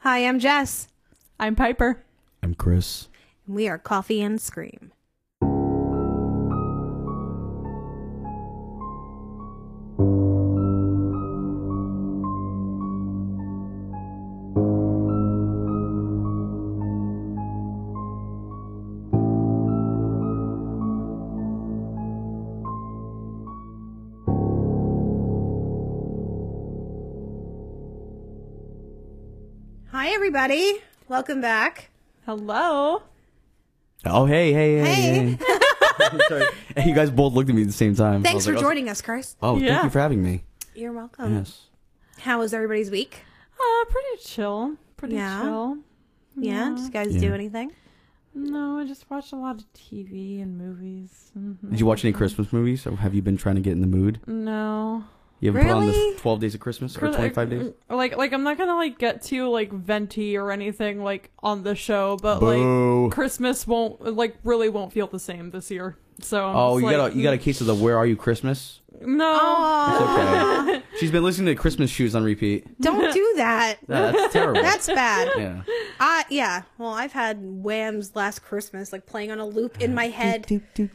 Hi, I'm Jes. I'm Piper. I'm Chris. and We are Coffee and Scream. Everybody. Welcome back. Hello. Oh, hey, hey, hey. Hey. hey. Sorry. Hey, you guys both looked at me at the same time. Thanks for like, joining us, Chris. Oh, Yeah. thank you for having me. You're welcome. Yes. How was everybody's week? Uh, pretty chill. Pretty Yeah. chill. Yeah. Did you guys Yeah. do anything? No, I just watched a lot of TV and movies. Mhm. Did you watch any Christmas movies, or have you been trying to get in the mood? No. You haven't put on Really? the 12 Days of Christmas or 25 days? Like, like I'm not gonna like get too like venti or anything like on the show, but Boo. like Christmas won't like really won't feel the same this year. So I'm Oh, you like, got a you got a case of the Where Are You Christmas? no. It's okay. She's been listening to Christmas shoes on repeat. don't do that. That's terrible. That's bad. yeah. Uh, yeah. Well, I've had Wham's Last Christmas like playing on a loop in my head.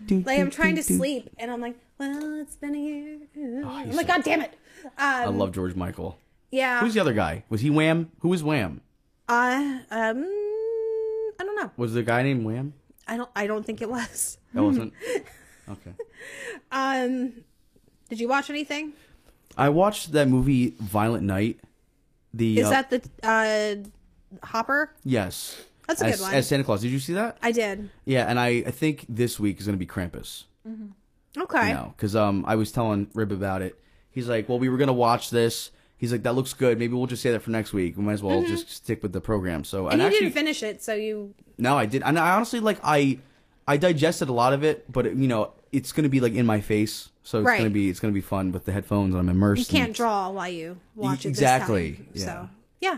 Like I'm trying to sleep, and I'm like, "Well, it's been a year." I'm like, so- "God damn it!" Um, I love George Michael. Yeah. Who's the other guy? Was he Wham? Who was Wham? Uh, um, I don't know. Was the guy named Wham? I don't. I don't think it was. That wasn't. Okay. Um, did you watch anything? I watched that movie Violent Night. The Is uh, that the uh Hopper? yes? That's a as, good one. As Santa Claus, did you see that? I did. Yeah, and I, I think this week is gonna be Krampus. Okay. You know, because um I was telling Rib about it. He's like, well, we were gonna watch this. He's like, that looks good. Maybe we'll just say that for next week. We might as well just stick with the program. So Mm-hmm. And you actually, didn't finish it, so you. no, I did. And I honestly like I I digested a lot of it, but you know, it's gonna be like in my face, so it's Right. gonna be it's gonna be fun with the headphones and I'm immersed. You can't draw while you watch it. exactly, time, yeah. So yeah.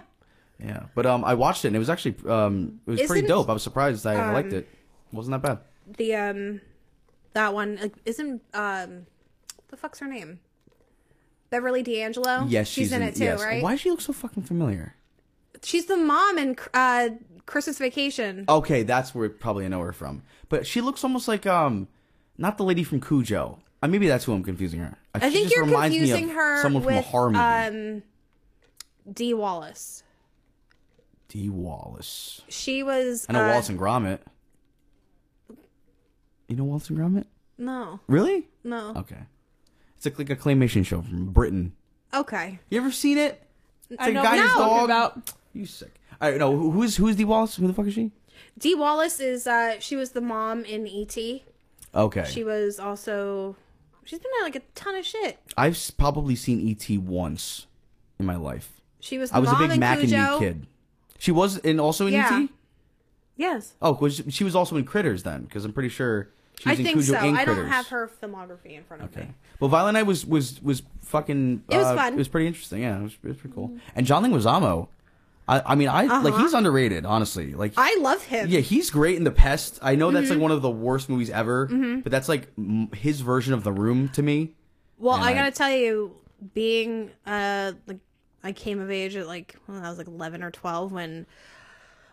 Yeah, but um, I watched it and it was actually um, it was pretty Isn't- dope. I was surprised I liked um, it. Wasn't that bad? The um, that one like, isn't um, the fuck's her name? Beverly D'Angelo. Yes, she's, in, it too, yes. right? Why does she look so fucking familiar? She's the mom in uh Christmas Vacation. Okay, that's where probably I know her from. But she looks almost like um, not the lady from Cujo. Uh, maybe that's who I'm confusing her. Uh, I think you're reminds me of confusing her someone from a with horror movie. um, Dee Wallace. Dee Wallace. She was. I know uh, Wallace and Gromit. You know Wallace and Gromit? No, Really? no. Okay. It's like, like a claymation show from Britain. Okay. You ever seen it? It's I a know guy what and his you're talking dog. about. You sick. All right, no. who- Who's who's Dee Wallace? Who the fuck is she? Dee Wallace is. uh She was the mom in E.T. Okay. She was also. She's been in like a ton of shit. I've s- probably seen ET once in my life. She was the I was a mom big in Mac and Cujo. Me kid. She was in also in Yeah. ET. Yes, Oh, was she was also in Critters then? Because I'm pretty sure I in think Cujo so. I Critters. don't have her filmography in front of Okay. me. Well, Violent Night was was was fucking. It was uh, fun. It was pretty interesting. Yeah, it was, it was pretty cool. And John Leguizamo, I I mean I like Uh-huh. he's underrated honestly. Like I love him. yeah, he's great in The Pest. I know Mm-hmm. that's like one of the worst movies ever, but that's like m- his version of The Room to me. Well, And I I- gotta tell you, being uh like I came of age at like when I was like eleven or twelve when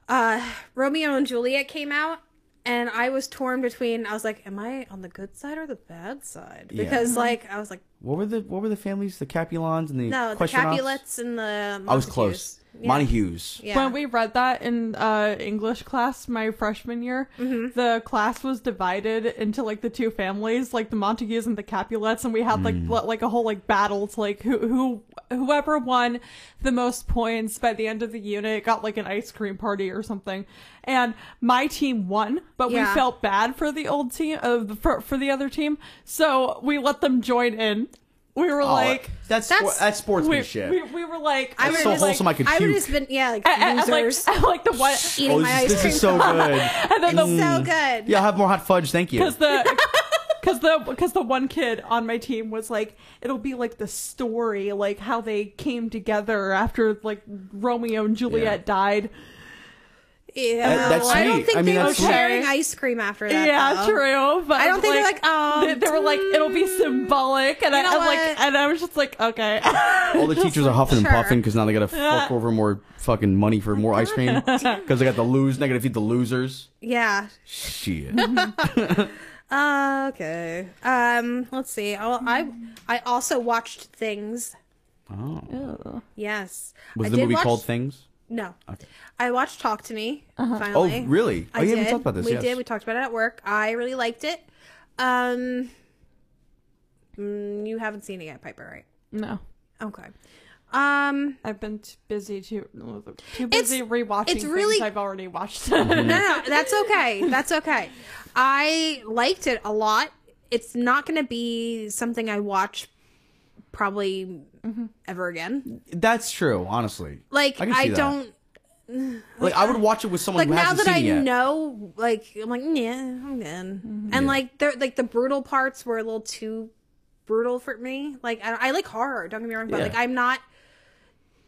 uh Romeo and Juliet came out, and I was torn between I was like, am I on the good side or the bad side? Yeah. Because uh-huh. like I was like, What were the what were the families? The Capulons and the no, the Questionauts? Capulets and the I was close. Yeah. Montagues. Yeah. When we read that in uh, English class my freshman year, Mm-hmm. the class was divided into like the two families, like the Montagues and the Capulets, and we had like li- like a whole like battle to like who who whoever won the most points by the end of the unit got like an ice cream party or something. And my team won, but Yeah. we felt bad for the old team of the for, for the other team, so we let them join in. We were Oh, like. that's That's- that's, that's We, sportsmanship. we, we were like, I That's so just, like, wholesome I could I would puke. just been yeah, like and, and, and, losers like, like the one, eating oh, my this, ice this cream. is so good. and then the so mm. good. Yeah, I'll have more hot fudge. Thank you. because the because the because the one kid on my team was like it'll be like the story like how they came together after like romeo and juliet Yeah. died Yeah, That- that's I don't think I mean, they were that's sweet. sharing ice cream after that. yeah, though. true. But I don't think they're like, um, they, they were like, it'll be symbolic, and I, know I'm like, and I was just like, okay. All the teachers are huffing and puffing because now they gotta fuck over more fucking money for more ice cream because they got the lose. They gotta feed the losers. Yeah. Shit. Uh, okay. Um, let's see. Oh, I I also watched things. Oh. Yes. Was I the movie watch- called Things? No. Okay. I watched Talk to Me. Oh, Finally. really? Oh, I yeah, did. we talked about this. We yes. did. We talked about it at work. I really liked it. Um, mm, you haven't seen it yet, Piper, right? no, Okay. Um, I've been too busy to too busy rewatching it's really- things I've already watched. no, no, that's okay. That's okay. I liked it a lot. It's not going to be something I watch probably ever again. That's true. Honestly, Like I I, can see that. don't like I would watch it with someone like who now hasn't that seen I it yet. know, like I'm like, yeah, I'm good. And Yeah. like they're like the brutal parts were a little too brutal for me. Like I, I like horror, don't get me wrong, but Yeah. like I'm not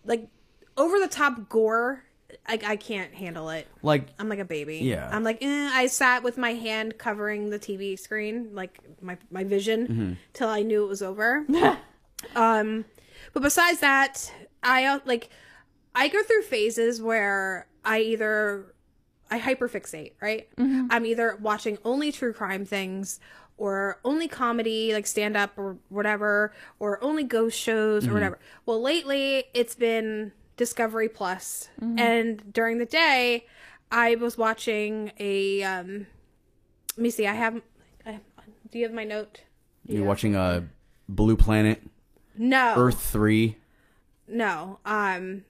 like over the top gore. Like I can't handle it. Like I'm like a baby. Yeah. I'm like, eh, I sat with my hand covering the TV screen, like my my vision, Mm-hmm. till I knew it was over. um, but besides that, I uh, like I go through phases where I either I hyperfixate, right? I'm either watching only true crime things or only comedy, like stand up or whatever, or only ghost shows or whatever. Well, lately it's been Discovery plus. Plus, and during the day I was watching a. Um, let me see. I have. I, do you have my note? you're watching a Blue Planet, No. Earth Three, No. Um,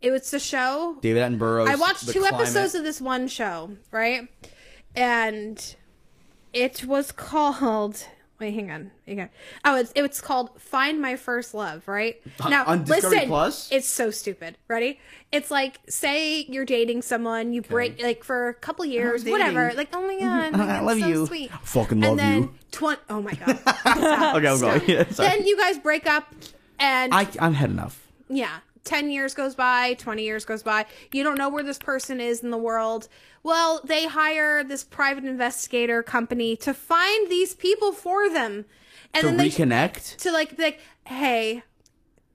it was the show David Attenborough. I watched two episodes of this one show, right? And it was called. Wait, hang on, hang on. Oh, it's it's called "Find My First Love," right? Now, on Discovery listen, Plus? it's so stupid. Ready? It's like say you're dating someone, you break like for a couple years, whatever. Like, oh my god, I love so you. Sweet. Fucking love and then you. Twen- oh my god. Okay, I'm going. Yeah, sorry. Then you guys break up, and I I'm had enough. yeah 10 years goes by 20 years goes by you don't know where this person is in the world well they hire this private investigator company to find these people for them and To then they reconnect. to like like hey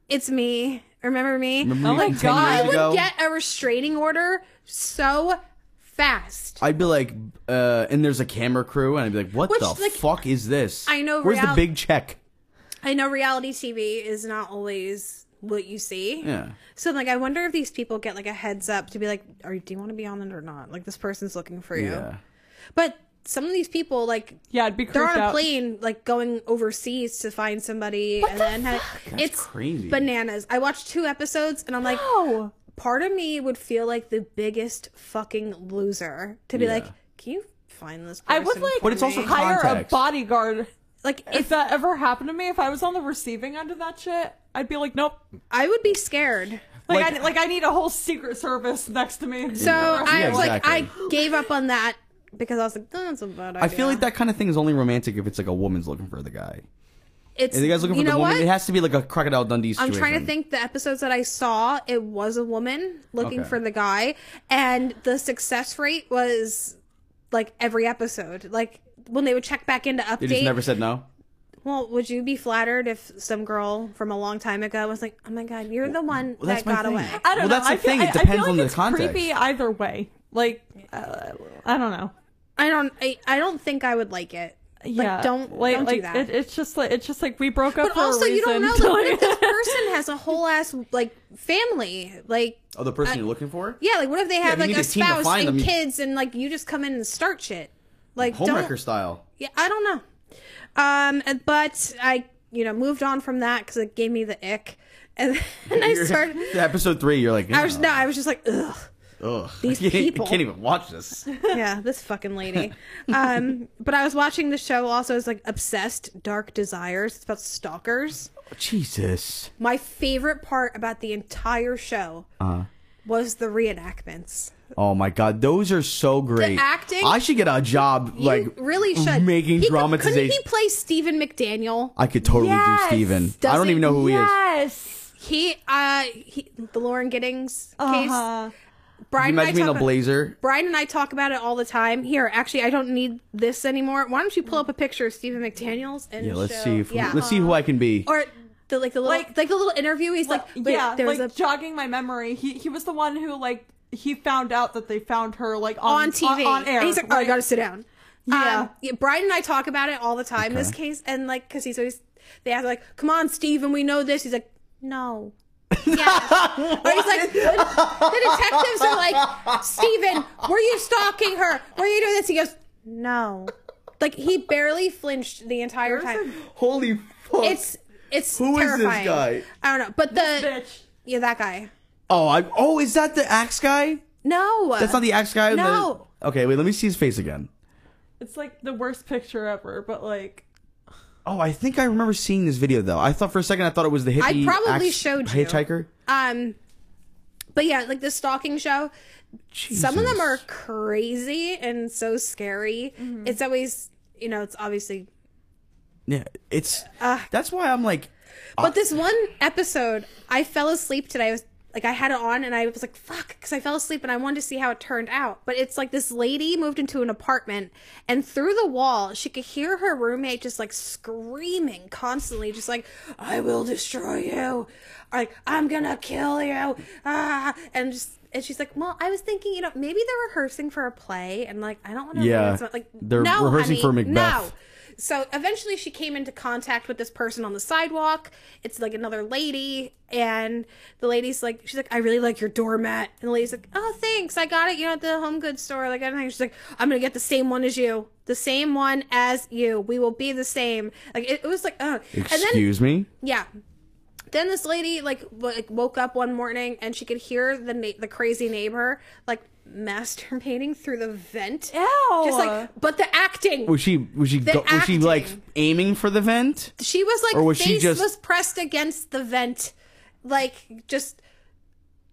it's me remember me Remember Oh my God. i would ago? get a restraining order so fast I'd be like, uh, and there's a camera crew, and I'd be like, what Which, the like, fuck is this? I know Where's the big check? i know reality tv is not always what you see Yeah. So like, I wonder if these people get like a heads up to be like, "Are do you want to be on it or not?" Like this person's looking for you. Yeah. But some of these people, like, yeah, I'd be they're on a out. plane, like going overseas to find somebody, and then have, it's crazy. bananas. I watched two episodes, and I'm like, Oh, part of me would feel like the biggest fucking loser to be Yeah. like, "Can you find this?" I would like But it's also for me?" hire a bodyguard. like If if that ever happened to me, if I was on the receiving end of that shit, I'd be like, nope. I would be scared. Like, Like- I like I need a whole secret service next to me. So I Yeah, was like, I gave up on that because I was like, "That's a bad idea." I feel like that kind of thing is only romantic if it's like a woman's looking for the guy. It's If the guy's looking for the woman, what? it has to be like a crocodile Dundee I'm trying to think the episodes that I saw, it was a woman looking Okay. for the guy, and the success rate was like every episode. Like when they would check back into update. They just never said no. Well, would you be flattered if some girl from a long time ago was like, "Oh my god, you're the one Well, that's that got thing. away"? I don't Well, know. that's the I feel, thing, it I- I depends feel like on the it's context. Creepy either way. Like uh, I don't know. I don't. I, I don't think I would like it. Like, yeah, don't like don't like do that. It, it's just like it's just like we broke up but for also, a reason. you don't know. Like, what if this person has a whole ass like family? Like, Oh, the person you're looking for? yeah, like what if they have if you like a a team to spouse and them, kids, and like you just come in and start shit? Like, don't. Homewrecker style. Yeah, I don't know. Um, but I, you know, moved on from that because it gave me the ick, and then I started. episode three, you're like, I was no, I was just like, ugh, ugh. these I can't, people." I can't even watch this. yeah, this fucking lady. Um, but I was watching the show also as like obsessed, dark desires. It's about stalkers. Jesus. My favorite part about the entire show Uh, was the reenactments. Oh my god, those are so great. acting- I should get a job You like really should making he could- dramatization. Couldn't he play Stephen McDaniel? I could totally Yes! do Stephen. I don't he- even know who he is. yes. He, uh, he, the Lauren Giddings case. Uh-huh. Brian and I Imagine me in talk a about- blazer. Brian and I talk about it all the time. Here, actually, I don't need this anymore. Why don't you pull up a picture of Stephen McDaniels and Yeah, let's show- see if yeah, let's see who I can be. or the like the little like, Like- the little interview. He's like, wait, yeah, there was like a jogging my memory. He he was the one who like he found out that they found her like on, on TV on, air. And he's like, oh, I gotta sit down. Yeah. Um, yeah. Brian and I talk about it all the time. in This case, and like, cause he's always they ask like, come on, Stephen, we know this. He's like, no. yeah. or he's like, the, the detectives are like, Stephen, were you stalking her? Were you doing this? He goes, no. Like he barely flinched the entire time. Holy fuck! It's it's terrifying. Who is this terrifying. guy? I don't know, but the bitch. yeah, that guy. Oh, I oh, is that the axe guy? No, That's not the axe guy. in the- No. Okay, wait. Let me see his face again. It's like the worst picture ever, but like Oh, I think I remember seeing this video though. I thought for a second I thought it was the hippie. I probably axe showed you. hitchhiker. Um, but yeah, like the stalking show. Some of them are crazy and so scary. It's always, you know, it's obviously. Yeah, it's. Uh, that's why I'm like. But this one episode, I fell asleep today. I was like, I had it on and I was like, fuck, because I fell asleep and I wanted to see how it turned out. But it's like this lady moved into an apartment and through the wall, she could hear her roommate just like screaming constantly, just like, I will destroy you. Or like, I'm gonna kill you. Ah, and just. And she's like, "Well, I was thinking, you know, maybe they're rehearsing for a play, and like, I don't want to. Yeah, like they're no, rehearsing honey, for Macbeth. No, so eventually she came into contact with this person on the sidewalk. It's like another lady. And the lady's like, she's like, I really like your doormat. And the lady's like, oh, thanks. I got it, you know, at the home goods store. Like, anything. She's like, I'm going to get the same one as you. The same one as you. We will be the same. Like, it, it was like, uh. And then, Excuse me. yeah. Then this lady like w- like woke up one morning and she could hear the na- the crazy neighbor like masturbating through the vent. Ew. Just like, but the acting. Was she was she The go, was she like acting. aiming for the vent? She was like Or was face she just- was pressed against the vent, like just.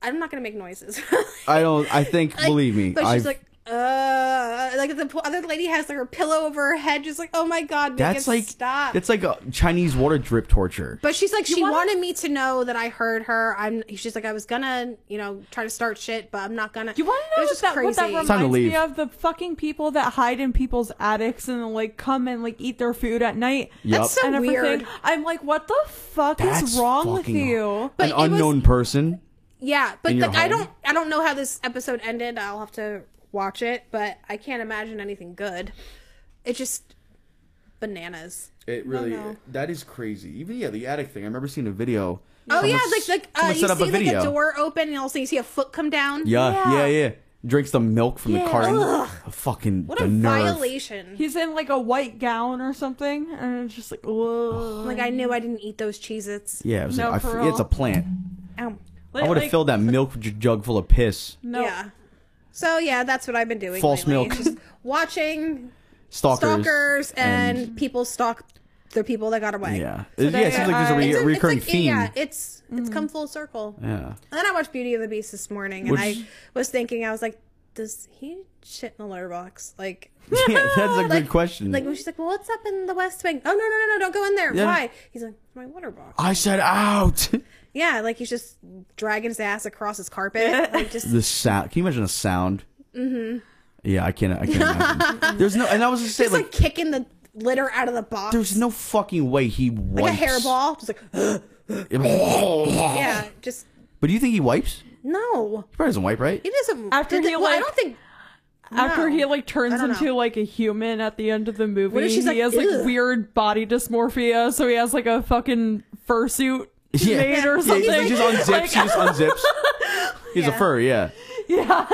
I'm not gonna make noises. I don't. I think. Like, believe me. But she's I've, like, uh, like the other lady has like her pillow over her head, just like, oh my god, make that's it like stop. that's like a Chinese water drip torture. but she's like, she wanna- wanted me to know that I heard her. I'm. She's like, I was gonna, you know, try to start shit, but I'm not gonna. You want to know what just that, what that crazy. Time to reminds me of? The fucking people that hide in people's attics and like come and like eat their food at night. Yep. That's so and everything. weird. I'm like, what the fuck That's is wrong with you? But An it was- unknown person. Yeah, but in your like I don't, I don't know how this episode ended. I'll have to watch it, but I can't imagine anything good. It just bananas. It really no. that is crazy. Even yeah, the attic thing. I rember seeing a video. Oh Someone yeah, s- like like uh, you set up see a like a door open, and also you see a foot come down. Yeah, yeah, Yeah. yeah. Drinks the milk from the carton. Ugh. Fucking What a nerve. violation! He's in like a white gown or something, and it's just like, whoa. Like I knew I didn't eat those Cheez-Its. Yeah, it was No, like, I it's a plant. Ow. I would have Like- filled that milk jug full of piss. No. Yeah. So yeah, that's what I've been doing. False lately. milk. Just watching Stalkers. stalkers and, people stalk the people that got away. Yeah. Today yeah, it seems like there's a, I- re- It's a- recurring it's like, theme. Yeah, it's it's mm-hmm. come full circle. yeah. And then I watched Beauty and the Beast this morning, and I was thinking, I was like, does he shit in the litter box? Like, yeah, that's a good question. like when she's like, well, what's up in the West Wing? Oh no, no, no, no, don't go in there. Yeah. Why? He's like, my litter box. I said out. Yeah, like he's just dragging his ass across his carpet. Like just the sound. Can you imagine a sound? Mm-hmm. Yeah, I can't. I can't imagine. There's no, and I was just saying, just like, like, kicking the litter out of the box. there's no fucking way he wipes. like a hairball, just like yeah. yeah, just But do you think he wipes? no. He probably doesn't wipe, right? He doesn't. After did he, it- well, I don't think. After No. he like turns into know. like a human at the end of the movie, she's he like, has like "Ugh." weird body dysmorphia, so he has like a fucking fursuit Yeah. made or Yeah, he just unzips. Like- he just unzips. He's a Yeah. fur. Yeah. yeah.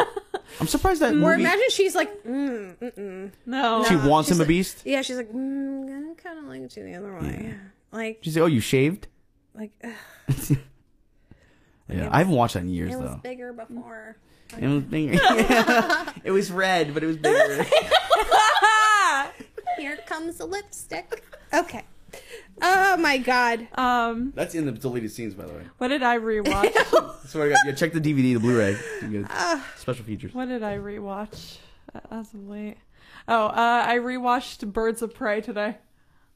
I'm surprised that Or movie. imagine she's like, mm, mm-mm. No. she wants she's him a beast. yeah, she's like, mm, I kind of like you the other way. Like, She's like, "Oh, you shaved." like ugh, Yeah, I haven't watched that in years it was though. bigger before. It was bigger. it was red, but it was bigger. Here comes the lipstick. Okay. Oh my god. um, That's in the deleted scenes, by the way. what did I rewatch? Swear to God, yeah, check the DVD, the Blu-ray. You get Special features. what did I rewatch uh, as of late? Oh, uh, I rewatched Birds of Prey today.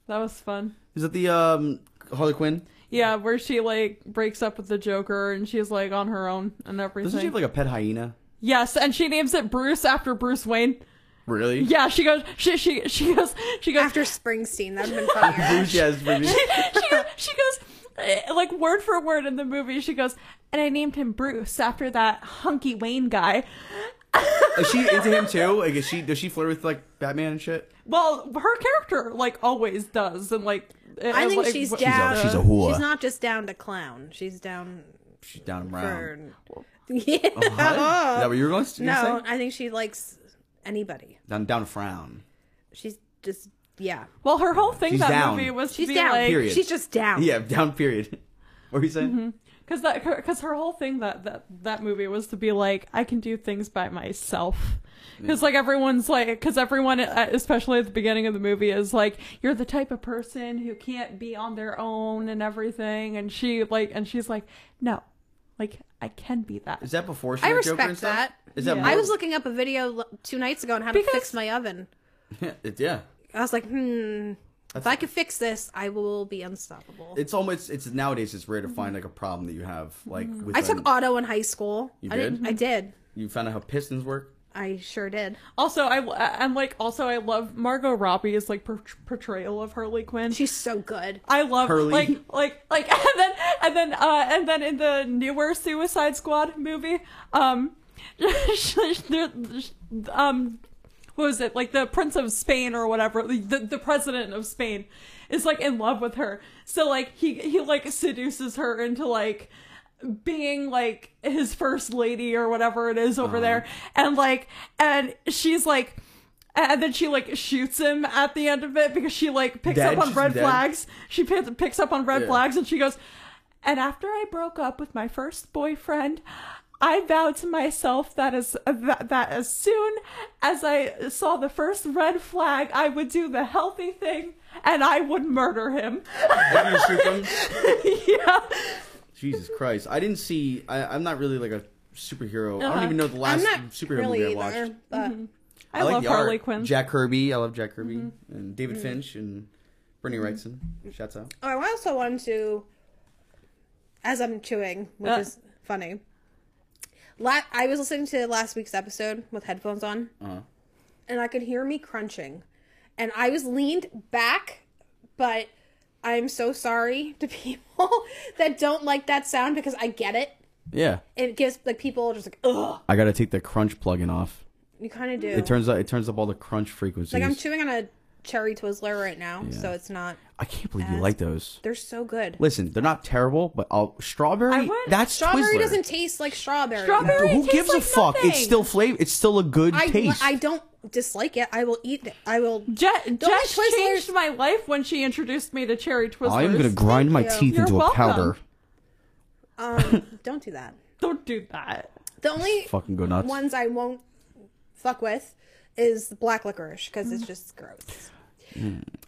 That was fun. Is that the um Harley Quinn? Yeah, where she like breaks up with the Joker and she's like on her own and everything. Doesn't she have like a pet hyena? Yes, and she names it Bruce after Bruce Wayne. Really? Yeah, she goes. She she she goes. She goes. After Springsteen, that'd been funnier. Bruce, yes, Bruce. she goes. She goes. eh, Like word for word in the movie, she goes, and I named him Bruce after that hunky Wayne guy. Is she into him too? Like, is she does she flirt with like Batman and shit? Well, her character like always does, and like I uh, think like, she's wh- down. she's a whore. She's not just down to clown. She's down She's down and for. round. Yeah. What? Is that what you were going to no, say? I think she likes anybody. Down, down to frown. She's just yeah. Well, her whole thing She's that down. movie was to She's be down. like, Period. She's just down. Yeah, down. Period. What were you saying? because that because her whole thing that that that movie was to be like I can do things by myself. Because like everyone's like, because everyone, uh, especially at the beginning of the movie, is like, you're the type of person who can't be on their own and everything. And she like, and she's like, no, like I can be that. Is that before she I met Joker and respect stuff? that. Is that Yeah. more? I was looking up a video l- two nights ago on how to Because- fix my oven. It- yeah. I was like, hmm. If I could fix this, I will be unstoppable. It's almost it's nowadays it's rare to find like a problem that you have like with I took auto in high school. You I didn't- did? I did. you found out how pistons work. I sure did. Also, I and like also I love Margot Robbie's like per- portrayal of Harley Quinn. She's so good. I love Hurley. like like like and then and then uh and then in the newer Suicide Squad movie, um, um, what was it like the Prince of Spain or whatever the the president of Spain is like in love with her. So like he he like seduces her into like being like his first lady or whatever it is over uh-huh. there and like and she's like and then she like shoots him at the end of it because she like picks Dead? up on red dead? flags she p- picks up on red Yeah. flags and she goes and after i broke up with my first boyfriend I vowed to myself that as that, that as soon as I saw the first red flag, I would do the healthy thing and I would murder him. Did you shoot them? yeah. Jesus Christ! I didn't see. I, I'm not really like a superhero. I Uh-huh. don't even know the last superhero really movie I either, watched. but I, like love the Harley art. Quinn. Jack Kirby. I love Jack Kirby Mm-hmm. and David Finch and Bernie Wrightson. Shouts out. oh, I also wanted to, as I'm chewing, which Uh. is funny. La- I was listening to last week's episode with headphones on, Uh-huh. and I could hear me crunching, and I was leaned back, but I'm so sorry to people that don't like that sound because I get it. Yeah, It gives like people just like ugh. I got to take the crunch plugin off. You kind of do. It turns out it turns up all the crunch frequencies. like I'm chewing on a cherry Twizzler right now, so it's not. I can't believe you like those. They're so good. Listen, they're not terrible, but I'll strawberry. I would- that's Strawberry Twizzler. doesn't taste like strawberry. Strawberry Who tastes gives a fuck? nothing. It's still flavor. It's still a good I, taste. I don't dislike it. I will eat it. I will. Je- Jes Twizzlers- changed my life when she introduced me to cherry Twizzlers. I am gonna grind my you. teeth You're into a powder. Um, don't do that. Don't do that. The only Fucking go nuts. ones I won't fuck with is black licorice because it's just gross.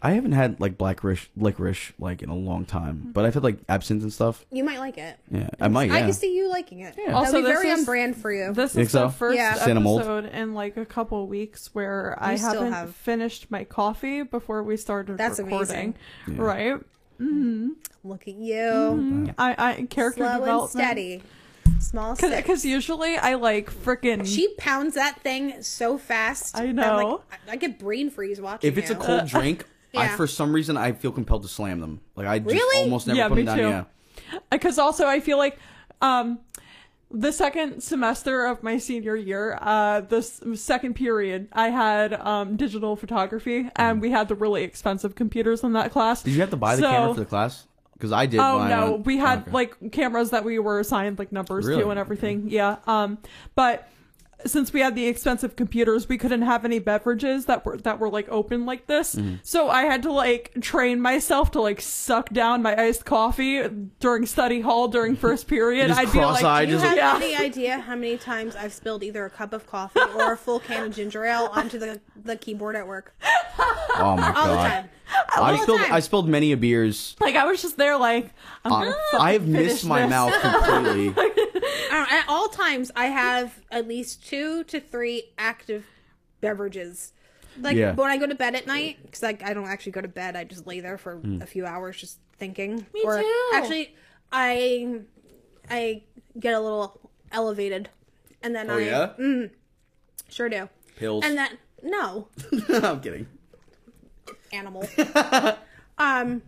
I haven't had like black licorice, licorice like in a long time, but I've had like absinthe and stuff. You might like it. Yeah, I might. I Yeah. can see you liking it. Yeah. Also, That'd be this very is- on brand for you. This Think is the first Yeah. Cinnamon. episode in like a couple weeks where I still haven't have- finished my coffee before we started That's recording. amazing. Right? Mm-hmm. Look at you, mm-hmm. I, I character slow and development. steady, small steps. Because usually I like freaking. She pounds that thing so fast. I that, know. like, I, I get brain freeze watching. If it's a you. cold drink, I Yeah. for some reason I feel compelled to slam them. Like I just Really? almost never Yeah, put me them down. too. Yeah. because also I feel like um the second semester of my senior year, uh, the s- second period, I had um, digital photography, and we had the really expensive computers in that class. Did you have to buy the So- camera for the class? Because I did. Oh no, we had okay. like cameras that we were assigned like numbers Really? to and everything. Yeah. Um, but since we had the expensive computers, we couldn't have any beverages that were that were like open like this. Mm-hmm. So I had to like train myself to like suck down my iced coffee during study hall during first period. I'd be like, Do you have Yeah. any idea how many times I've spilled either a cup of coffee or a full can of ginger ale onto the, the keyboard at work? Oh my All the time. I spilled. time. I spilled many a beers. like I was just there like I'm uh, I have missed finish my this. mouth completely. At all times, I have at least two to three active beverages. Like Yeah. when I go to bed at night, because like I don't actually go to bed, I just lay there for Mm. a few hours just thinking. Me or too. Actually, I I get a little elevated and then Oh I yeah, Mm, sure do. pills. And then no I'm kidding. Animal. um,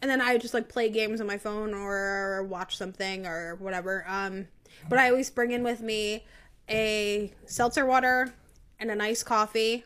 and then I just like play games on my phone or watch something or whatever. Um, but I always bring in with me a seltzer water and a nice coffee,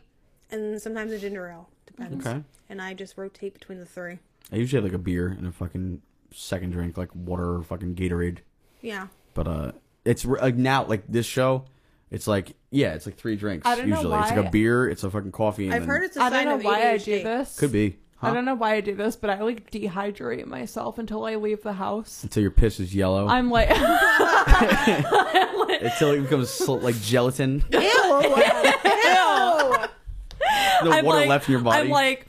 and sometimes a ginger ale. Depends. Okay. And I just rotate between the three. I usually have like a beer and a fucking second drink, like water or fucking Gatorade. Yeah. But uh, it's like now like this show, it's like yeah, it's like three drinks I don't know usually. It's like why- a beer, it's a fucking coffee. And I've then- heard it's a I sign don't know of why I ADHD. do this. could be. Huh? I don't know why I do this, but I like dehydrate myself until I leave the house. Until your piss is yellow. I'm like, Until it becomes sl- like gelatin. Ew! Ew! The I'm water like, left in your body. I'm like,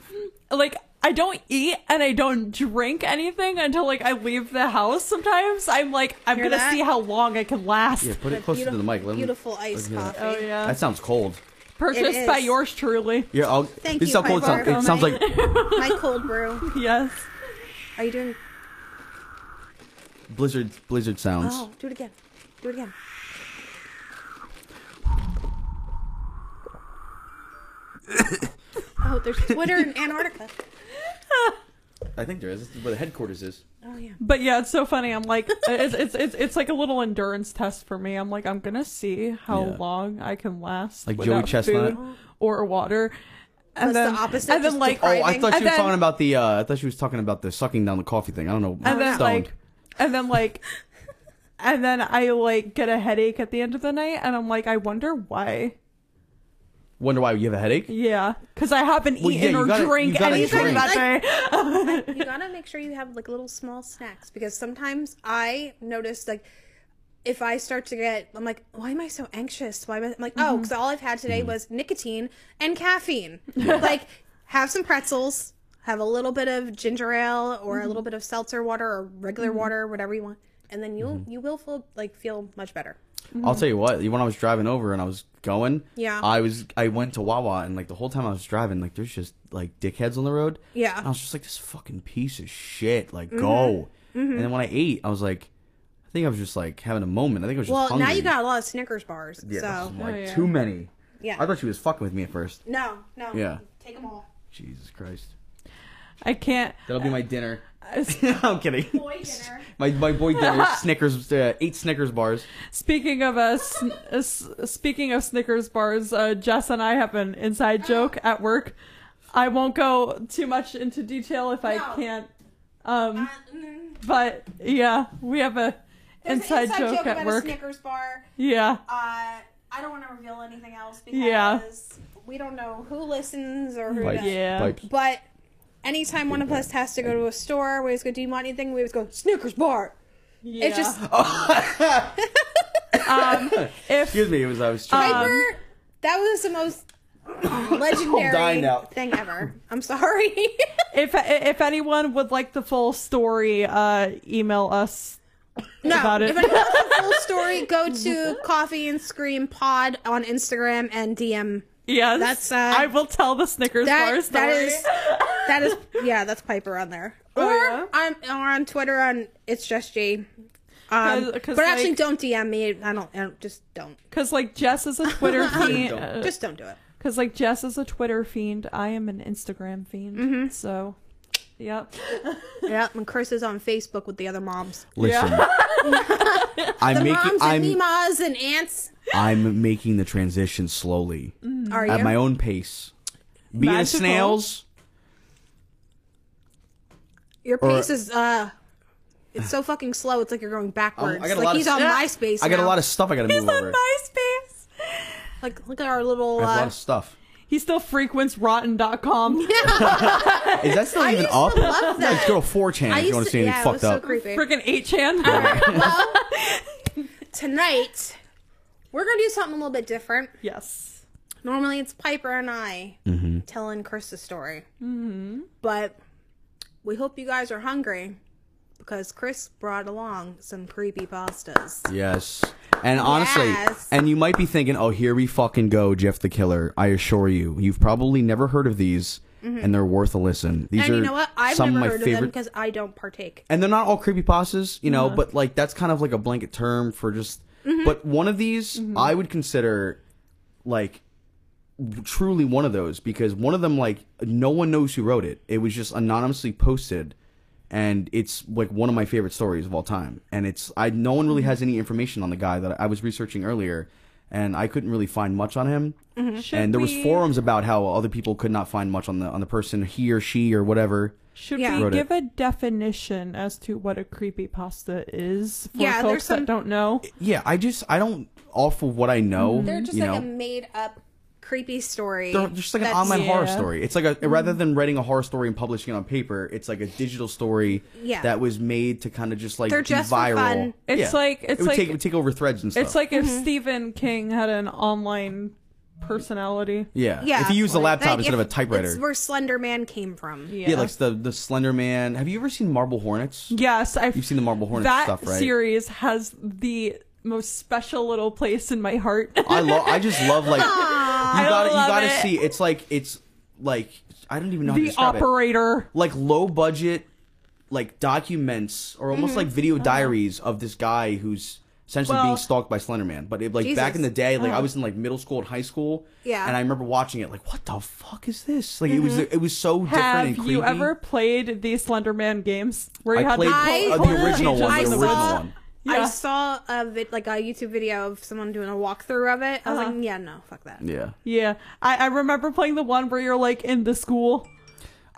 like I don't eat and I don't drink anything until like I leave the house. Sometimes I'm like, I'm Hear gonna that? see how long I can last. yeah, put it closer to the mic. Let 'em- Beautiful iced let 'em hear coffee. that. Oh yeah, That sounds cold. purchased It by is. yours truly. Yeah, I'll. Thank this you, is how cold it sounds. Piper. It sounds like My cold brew. Yes. Are you doing? blizzard. Blizzard sounds. Oh, do it again. Do it again. oh, there's Twitter in Antarctica. I think there is. This is where the headquarters is. Oh yeah. But yeah, it's so funny. I'm like, it's, it's it's it's like a little endurance test for me. I'm like, I'm gonna see how Yeah. long I can last Like Joey without Chestnut? food or water. And That's then, the opposite, And then just like, Oh, I Depriving. thought she And was then- talking about the. uh I thought she was talking about the sucking down the coffee thing. I don't know. and then stoned. like, and then like, and then I like get a headache at the end of the night, and I'm like, I wonder why. Wonder why you have a headache? Yeah, because I haven't Well, eaten you or gotta- you drank gotta anything drink. that day. You gotta make sure you have like little small snacks because sometimes I notice like if I start to get, I'm like, why am I so anxious? Why am I I'm like, oh, mm-hmm. because all I've had today mm-hmm. was nicotine and caffeine. like, have some pretzels, have a little bit of ginger ale or a mm-hmm. little bit of seltzer water or regular water, whatever you want, and then you you will feel like feel much better. I'll tell you what. When I was driving over and I was going, Yeah. I was. I went to Wawa and like the whole time I was driving, like there's just like dickheads on the road. Yeah. And I was just like, this fucking piece of shit. Like, Mm-hmm. go. And then when I ate, I was like, I think I was just like having a moment. I think I was just Well, hungry. now you got a lot of Snickers bars, Yeah, so this like Oh, yeah. too many. yeah. I thought she was fucking with me at first. no, no, Yeah. take them all. Jesus Christ. I can't. That'll be my dinner. I'm kidding. Boy dinner. My my boy dinner Snickers uh, eight Snickers bars. Speaking of uh, sn- uh, s- speaking of Snickers bars, uh, Jes and I have an inside joke at work. I won't go too much into detail if I No. can't. Um, Uh, mm. but yeah, we have a There's inside, an joke, about at a work. Snickers bar. Yeah, Uh, I don't want to reveal anything else because Yeah. we don't know who listens or who Pipes. does. Yeah. Pipes. But anytime one of us has to go to a store, we always go, "Do you want anything?" We always go, "Snickers bar." yeah. It's just um, if Excuse me, it was I was trying. Piper. that was the most legendary thing ever. I'm sorry. if if anyone would like the full story, uh, email us. no, About it. if anyone wants the full story, go to Coffee and Scream Pod on Instagram and DM. Yes, That's, uh, I will tell the Snickers bar story. that is that is yeah, that's Piper on there. Oh, or yeah? on or on Twitter on it's just G. Um, 'Cause- 'cause, but actually, don't DM me. I don't. I don't just don't. Cause like Jes is a Twitter fiend. Don't. Just don't do it. Cause like Jes is a Twitter fiend. I am an Instagram fiend. Mm-hmm. So, yep. Yeah, and Chris is on Facebook with the other moms. Listen, I'm The making moms and I'm Mimas and aunts. I'm making the transition slowly Are you? at my own pace. Be it Magical. snails. Your or- pace is uh, it's so fucking slow. It's like you're going backwards. I got a like lot of he's s- on Yeah. MySpace. I got a now. lot of stuff I got to move over. He's on MySpace. like look at our little. I have a lot Uh, of stuff. He still frequents rotten.com. Is that still even used to up? love that. Let's go to 4chan I if you used want to to, see anything yeah, it fucked was so up. creepy. Freaking 8chan. well, tonight we're gonna do something a little bit different. yes. Normally it's Piper and I Mm-hmm. telling Chris the story. Mm-hmm. But we hope you guys are hungry because Chris brought along some creepy pastas. Yes. And honestly, Yes. and you might be thinking, oh, here we fucking go, Jeff the Killer. I assure you, you've probably never heard of these, and they're worth a listen. These Mm-hmm. and are you know what? I've some never of my heard of them favorite. because I don't partake. and they're not all creepy pastas, you know, but like that's kind of like a blanket term for just Mm-hmm. But one of these, mm-hmm. I would consider like truly one of those because one of them like no one knows who wrote it. It was just anonymously posted and it's like one of my favorite stories of all time. And it's I no one really mm-hmm. has any information on the guy that I was researching earlier and I couldn't really find much on him. Should and there was forums about how other people could not find much on the on the person he or she or whatever. Should Yeah. we Wrote it. give a definition as to what a creepypasta is for Yeah, folks some- that don't know? Yeah, I just I don't off of what I know. They're just you like know, a made up creepy story. They're just like an that's- online horror story. It's like a rather than writing a horror story and publishing it on paper, it's like a digital story Yeah. that was made to kind of just like They're be just for viral. fun. It's Yeah. like- it's it would like- take it would take over threads and stuff. It's like Mm-hmm. if Stephen King had an online personality. yeah, Yeah, if you use a like- laptop like instead of a typewriter. It's where Slender Man came from. Yeah. yeah. like the the Slender Man. Have you ever seen Marble Hornets? Yes, I've You've seen the Marble Hornets that stuff, right? series has the most special little place in my heart. I love. I just love like you gotta you gotta it. see. It's like it's like I don't even know how to the describe it. operator. like low budget like documents or almost mm-hmm. like video uh-huh. diaries of this guy who's essentially Well- being stalked by Slenderman. But it, like back in the day, like I was in like middle school and high school, Yeah. and I remember watching it like, what the fuck is this? Like it was it was so different Have and creepy. you ever played the Slenderman games where you I had played to I- uh, the original one, I the of original saw- one. I saw a vid, like a YouTube video of someone doing a walkthrough of it. I was Uh-huh. like, yeah, no, fuck that. Yeah, Yeah, I, I remember playing the one where you're like in the school.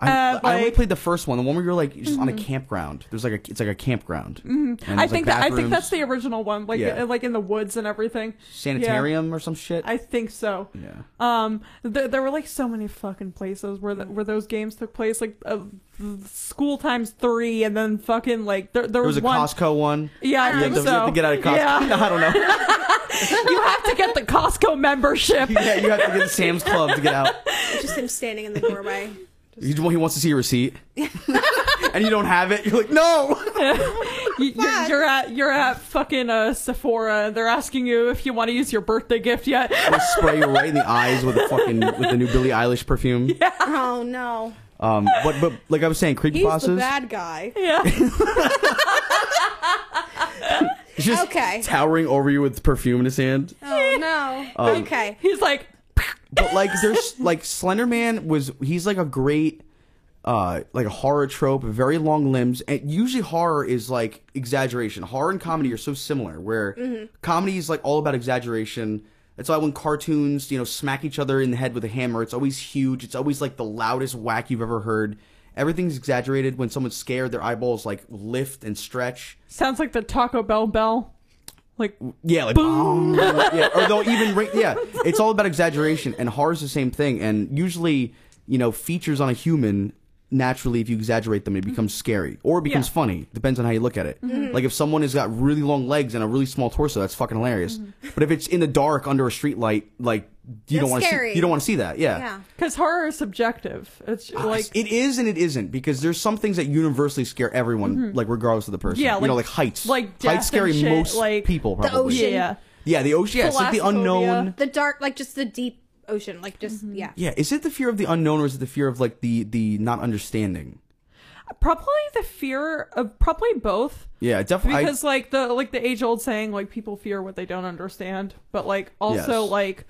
I, Uh, I only like- Mm-hmm. played the first one, the one where you're like just on a campground. There's like a it's like a campground. Mm-hmm. I think that I think that's the original one, like Yeah. like in the woods and everything. sanitarium or some shit. I think so. yeah. Um, th- there were like so many fucking places where the, where those games took place, like uh, school times three, and then fucking like there, there There was was, a one. Costco one. Yeah, I You think have, to, so. you have to get out of Costco. Yeah, I don't know. you have to get the Costco membership. yeah, you have to get a Sam's Club to get out. Just him standing in the doorway. He, he wants to see your receipt, and you don't have it. You're like, no. You- You're, you're at you're at fucking uh, Sephora. They're asking you if you want to use your birthday gift yet. They spray you right in the eyes with the fucking with the new Billie Eilish perfume. Oh no, Um, but but like I was saying, he's the creepypastas. bad guy. yeah. He's just Okay. towering over you with perfume in his hand. Oh no. Um, okay. He's like, But like, there's like Slender Man was he's like a great. Uh, like a horror trope, very long limbs, and usually horror is like exaggeration. Horror and comedy are so similar, where comedy is like all about exaggeration. That's why when cartoons, you know, smack each other in the head with a hammer, it's always huge. It's always like the loudest whack you've ever heard. Everything's exaggerated. When someone's scared, their eyeballs like lift and stretch. sounds like the Taco Bell bell. Like, Yeah, like boom. yeah, or they'll even. Yeah, it's all about exaggeration, and horror's the same thing. And usually, you know, features on a human naturally, if you exaggerate them, it becomes scary or it becomes Yeah. funny. Depends on how you look at it. Mm-hmm. Like if someone has got really long legs and a really small torso, that's fucking hilarious. But if it's in the dark under a street light, like you That's don't want to see, you don't want to see that. Yeah. Yeah. because horror is subjective. It's like, it is and it isn't because there's some things that universally scare everyone, like regardless of the person. Mm-hmm. Yeah, you know, like- like heights. like death heights scary shit, most like people. The Probably. ocean. yeah. Yeah, the ocean. Yeah, it's like the unknown. The dark, like just the deep ocean, like just mm-hmm. yeah. Yeah, is it the fear of the unknown or is it the fear of like the the not understanding? Uh, probably the fear of probably both. Yeah, definitely. because like the like the age old saying like people fear what they don't understand but like also Yes. like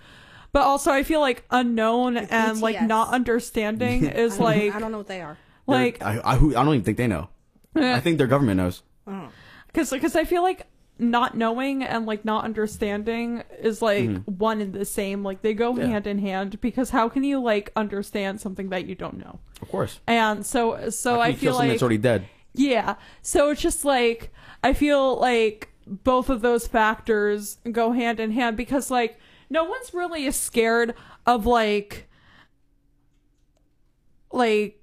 but also i feel like unknown and like not understanding is I like I don't know what they are. like I, I, who- I don't even think they know. I think their government knows. Oh. because because i feel like not knowing and like not understanding is like Mm-hmm. one and the same like they go hand in hand because how can you like understand something that you don't know Of course. and so so i feel like that's already dead. Yeah. So it's just like I feel like both of those factors go hand in hand because like no one's really as scared of like like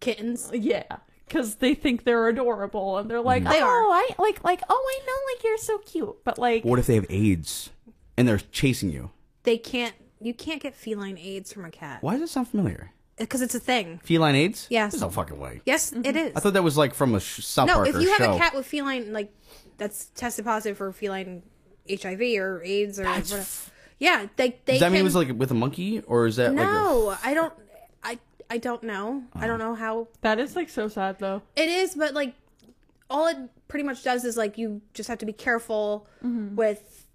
Kittens. yeah because they think they're adorable and they're like mm. They oh. I like like oh I know like you're so cute but like What if they have AIDS and they're chasing you? They can't. You can't get feline AIDS from a cat Why does it sound familiar? Uh, because it's a thing. Feline AIDS? Yes. There's no fucking way. Yes, it mm-hmm. is. I thought that was like from a sh- South no, Park if or you have show. a cat with feline like that's tested positive for feline HIV or AIDS or That's whatever. f- yeah, they they Does that can, mean it was like with a monkey or is that like a, no. I don't. I I don't know. I Oh. don't know how that is like so sad though it is, but like all it pretty much does is like you just have to be careful with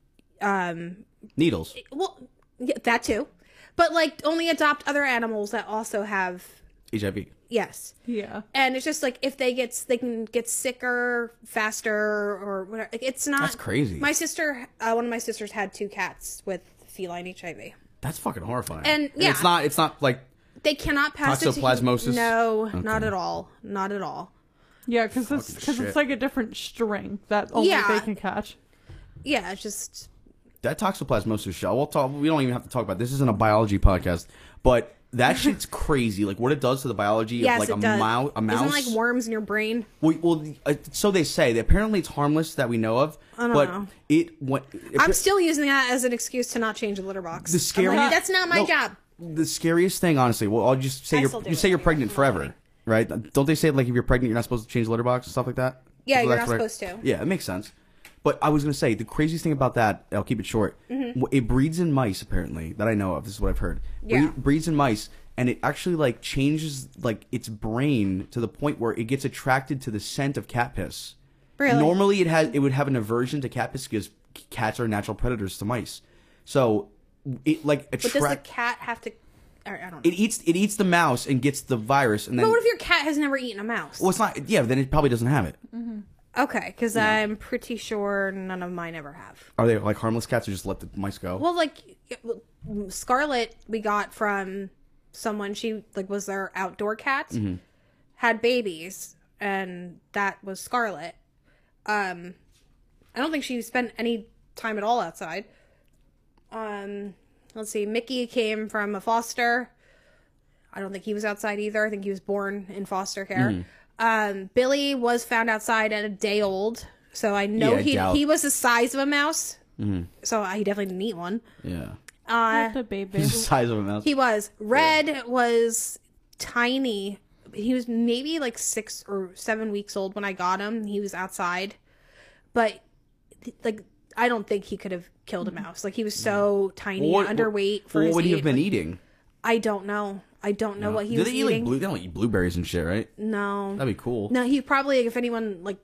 um Needles. well yeah, that too but like only adopt other animals that also have HIV. yes Yeah. and it's just like if they get they can get sicker faster or whatever like, it's not That's crazy. my sister uh, one of my sisters had two cats with feline hiv That's fucking horrifying. And, yeah. it's not. It's not like they cannot pass Toxoplasmosis? it to no not at all not at all Yeah, because it's because it's like a different string that only Yeah. they can catch. yeah it's just that toxoplasmosis shell. We'll talk. We don't even have to talk about. This isn't a biology podcast, but that shit's crazy. Like what it does to the biology yes of like a does mouse. A mouse. isn't it like worms in your brain Well, well uh, so they say. Apparently, it's harmless that we know of. don't but know. it. What, i'm still using that as an excuse to not change the litter box The scary- like, that's not my No. job the scariest thing, honestly. Well, I'll just say I you're you say you're pregnant forever, right? Don't they say like if you're pregnant, you're not supposed to change the litter box and stuff like that? Yeah, you're not what I- supposed to. Yeah, it makes sense. But I was gonna say the craziest thing about that. I'll keep it short. Mm-hmm. It breeds in mice, apparently that I know of. This is what I've heard. Bre- Yeah. breeds in mice, and it actually like changes like its brain to the point where it gets attracted to the scent of cat piss. Really? Normally, it has it would have an aversion to cat piss because cats are natural predators to mice. So it like but does the cat have to or, i don't know It eats it eats the mouse and gets the virus, and then but what if your cat has never eaten a mouse well, it's not. Yeah, then it probably doesn't have it. okay because i'm pretty sure none of mine ever have Are they like harmless cats or just let the mice go? Well, like Scarlet, we got from someone. She like was their outdoor cat, Mm-hmm. had babies, and that was Scarlet. Um, I don't think she spent any time at all outside. Um, let's see. Mickey came from a foster. I don't think he was outside either. I think he was born in foster care. Mm-hmm. Um, Billy was found outside at a day old, so I know Yeah, he doubt- he was the size of a mouse. Mm-hmm. So he definitely didn't eat one. yeah, Uh, the baby. the size of a mouse. he was. Red was tiny. He was maybe like six or seven weeks old when I got him. He was outside, but like I don't think he could have killed a mm-hmm. mouse. Like he was mm-hmm. so tiny What- and underweight for what his would he age. have been Like, eating? I don't know. I don't know what he Do was they eat eating. like blue? They don't eat blueberries and shit, right? no, That'd be cool. no. He probably if anyone like.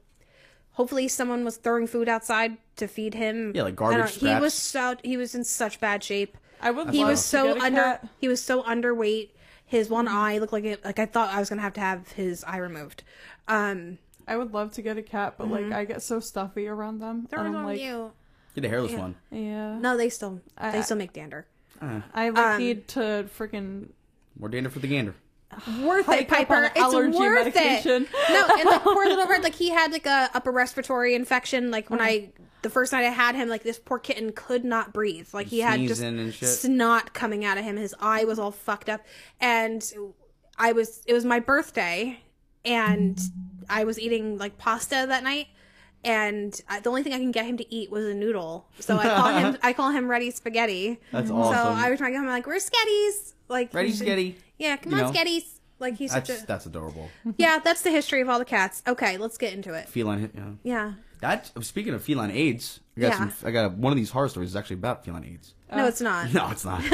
Hopefully, someone was throwing food outside to feed him. Yeah, like I don't- garbage He was scraps. so he was in such bad shape. I would. he love was to so a under cat. he was so underweight his one mm-hmm. eye looked like it like i thought i was gonna have to have his eye removed um I would love to get a cat, but like mm-hmm. I get so stuffy around them. they're and I'm on like, you Get a hairless one. yeah. no they still I- they still make dander uh. I like Um, need to freaking More dander for the gander. worth it piper it's allergy worth medication. it no and the poor little bird like he had like a upper respiratory infection like when uh. i the first night i had him like this poor kitten could not breathe like he had just and shit. snot coming out of him his eye was all fucked up and i was it was my birthday and i was eating like pasta that night and I, the only thing I can get him to eat was a noodle. So I call him I call him Ready Spaghetti. That's awesome. So. I was trying to get him like we're Sketties? Like Ready, Sketty. Yeah, come You on, know? Sketties. Like he's That's such a that's adorable. yeah. That's the history of all the cats. Okay, let's get into it. Feline. Yeah. Yeah. That. Speaking of feline AIDS, I got Yeah. some. I got one of these horror stories is actually about feline AIDS. No, it's not. No, it's not.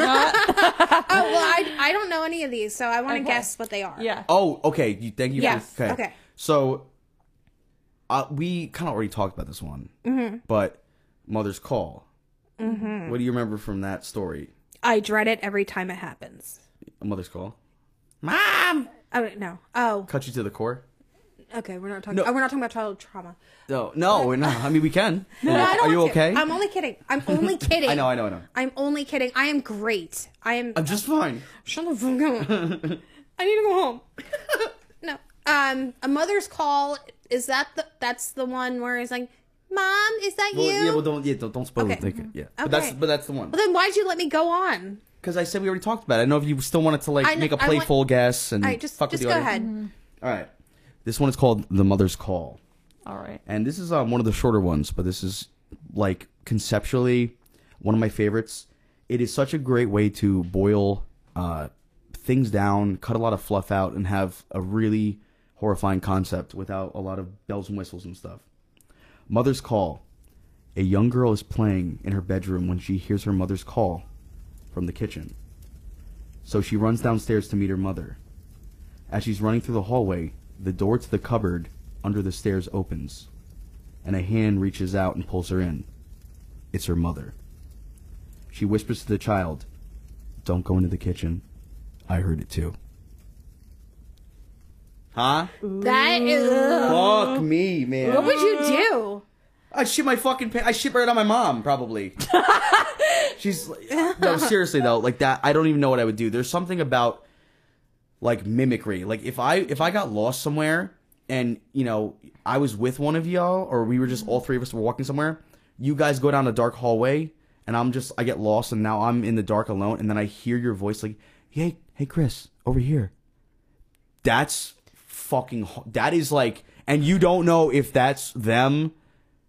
Oh well, I I don't know any of these, so I want to Okay. guess what they are. Yeah. oh, okay. You, thank you. Yes, For, okay. So, uh, we kind of already talked about this one, Mm-hmm. but Mother's Call. Mm-hmm. What do you remember from that story? I dread it every time it happens. A Mother's Call. Mom. Oh no. Oh, Cut you to the core. Okay. We're not talking. No. Oh, we're not talking about childhood trauma. No, no, no. I mean, we can. No, I don't Are you to. okay? I'm only kidding. I'm only kidding. I know, I know, I know. I'm only kidding. I am great. I am. I'm just fine. Shut the fuck up. I need to go home. no. Um, a mother's call. Is that the? That's the one where it's like, "Mom, is that Well, you?" yeah, well, don't, yeah, don't, don't spoil Okay. the thing. Yeah, but that's, but that's the one. Well, then why'd you let me go on? Because I said we already talked about it. I know if you still wanted to like I make a I playful guess and right, just fuck just with go the audience. ahead. All right, this one is called "The Mother's Call," All right. and this is um, one of the shorter ones, but this is like conceptually one of my favorites. It is such a great way to boil uh, things down, cut a lot of fluff out, and have a really horrifying concept without a lot of bells and whistles and stuff. Mother's Call. A young girl is playing in her bedroom when she hears her mother's call from the kitchen. So she runs downstairs to meet her mother. As she's running through the hallway, the door to the cupboard under the stairs opens, and a hand reaches out and pulls her in. It's her mother. She whispers to the child, Don't go into the kitchen. I heard it too. Huh? That is. Fuck me, man. What would you do? I shit my fucking pants. I shit right on my mom, probably. She's like- no, seriously though, like that. I don't even know what I would do. There's something about like mimicry. Like if I if I got lost somewhere and you know I was with one of y'all, or we were just all three of us were walking somewhere. You guys go down a dark hallway, and I'm just I get lost, and now I'm in the dark alone, and then I hear your voice like, "Hey, hey, Chris, over here." That's fucking. That is like, and you don't know if that's them.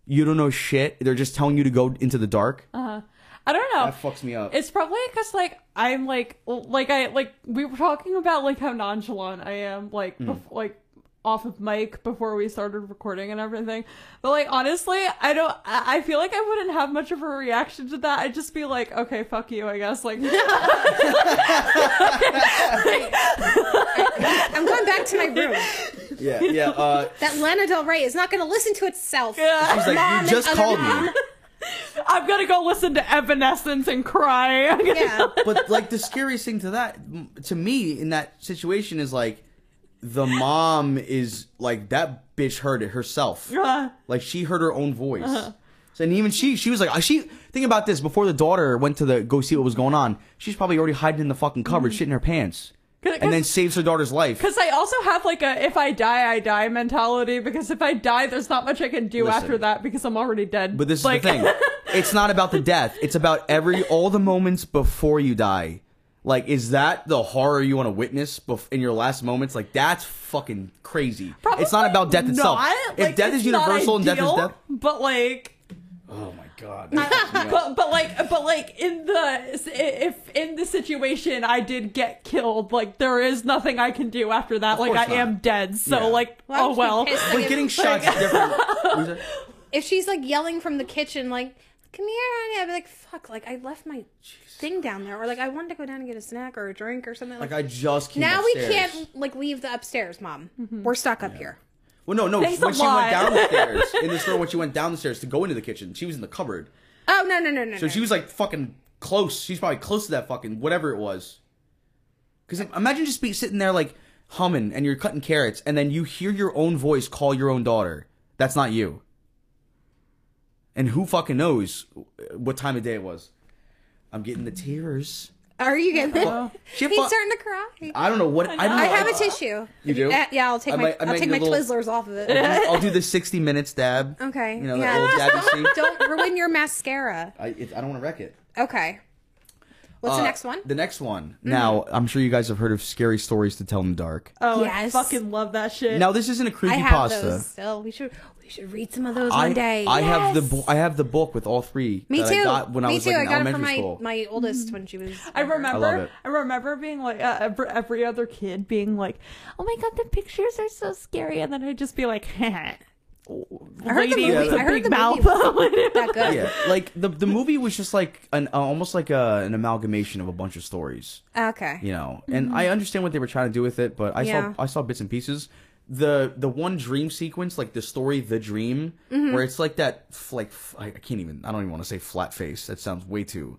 You don't know shit. They're just telling you to go into the dark. Uh-huh. I don't know. That fucks me up. It's probably because like I'm like like I like we were talking about like how nonchalant I am like Hmm. bef- like off of mic before we started recording and everything. But like honestly, I don't. I I feel like I wouldn't have much of a reaction to that. I'd just be like, okay, fuck you, I guess. Like, I'm going back to my room. yeah, yeah. Uh, That Lana Del Rey is not going to listen to itself. Yeah. she's like, Mom you just called other me. I'm gonna go listen to Evanescence and cry. Yeah. but like the scariest thing to that to me in that situation is like the mom is like that bitch heard it herself. Uh, like she heard her own voice. So, and even she she was like she think about this before the daughter went to the go see what was going on she's probably already hiding in the fucking cupboard shit in her pants. Cause- and then saves her daughter's life Because I also have like a if I die, I die mentality. Because if I die, there's not much I can do Listen. after that because I'm already dead. But this is like, the thing. It's not about the death. It's about every all the moments before you die. Like, is that the horror you want to witness in your last moments? Like, that's fucking crazy. it's not about death itself. not. if Like, death is universal and death is death, But like, oh my god. but but like, but like in the if in the situation I did get killed, like there is nothing I can do after that. Like course I am dead. So Yeah. like, oh, Well, oh well. pissed, but like, getting if- shots different. What was it? If she's like yelling from the kitchen, like, come here, honey, I'd be like, fuck, like, I left my thing down there. Or like, I wanted to go down and get a snack or a drink or something. Like, Like, I just came now we can't, like, leave the upstairs, mom. Mm-hmm. We're stuck up here. Well, no, no. Thanks when she went lot. down the stairs in this room, when she went down the stairs to go into the kitchen, she was in the cupboard. Oh, no, no, no, no. So no. she was like fucking close. She's probably close to that fucking whatever it was. Because imagine just be sitting there like humming and you're cutting carrots, and then you hear your own voice call your own daughter. That's not you. And who fucking knows uh, what time of day it was? I'm getting the tears. Are you getting? She He's fu- starting to cry. I don't know what I, don't know. I have a tissue. You do? Uh, yeah, I'll take I my might- I I'll might take my a little- Twizzlers off of it. I'll do the 60 minutes dab. Okay. You know yeah. that old dab you see. Don't ruin your mascara. I, it, I don't want to wreck it. Okay. What's the Uh, next one? The next one. Now, I'm sure you guys have heard of scary stories to tell in the dark. Oh, Yes. I fucking love that shit. Now, this isn't a creepy I have pasta. those still. We should we should read some of those I, one day. I have the bo- I have the book with all three. Me that too. I got when I Me was too. like I got it from my school. my oldest when she was. I remember. love it. I remember being like uh, every, every other kid being like, "Oh my god, the pictures are so scary," and then I'd just be like, I heard the "Lady movie. with a I heard big the mouth." movie was that good. yeah, like the the movie was just like an uh, almost like a, an amalgamation of a bunch of stories, Okay. you know. And I understand what they were trying to do with it, but I Yeah. saw I saw bits and pieces. The the one dream sequence, like the story, the dream, Mm-hmm. where it's like that, f- like f- I I can't even. I don't even want to say flat face. That sounds way too.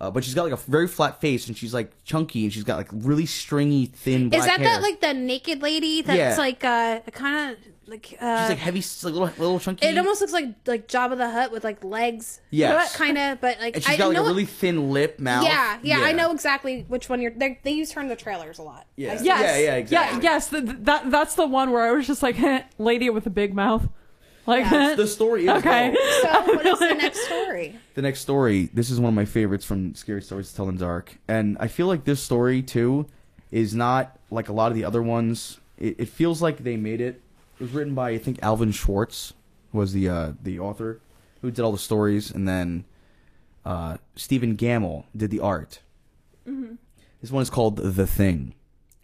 Uh, but she's got like a very flat face, and she's like chunky, and she's got like really stringy, thin. Black Is that hair. that like the naked lady that's Yeah. like uh kind of like uh She's like heavy, like little, little chunky. it almost looks like like Jabba the Hutt with like legs. Yes. Kind of, but like and she's I got like know a really thin lip, mouth. Yeah, yeah, I know exactly which one you're. They they use her in the trailers a lot. Yeah. I see. Yeah, yeah, exactly. Yeah, yes, th- th- that that's the one where I was just like, "Lady with a big mouth." Like, Yeah. The story is Okay. though, So what is the next story? the next story. This is one of my favorites from Scary Stories to Tell in the Dark, and I feel like this story too is not like a lot of the other ones. It, it feels like they made it. It was written by I think Alvin Schwartz was the uh, the author who did all the stories, and then uh, Stephen Gammell did the art. This one is called The Thing.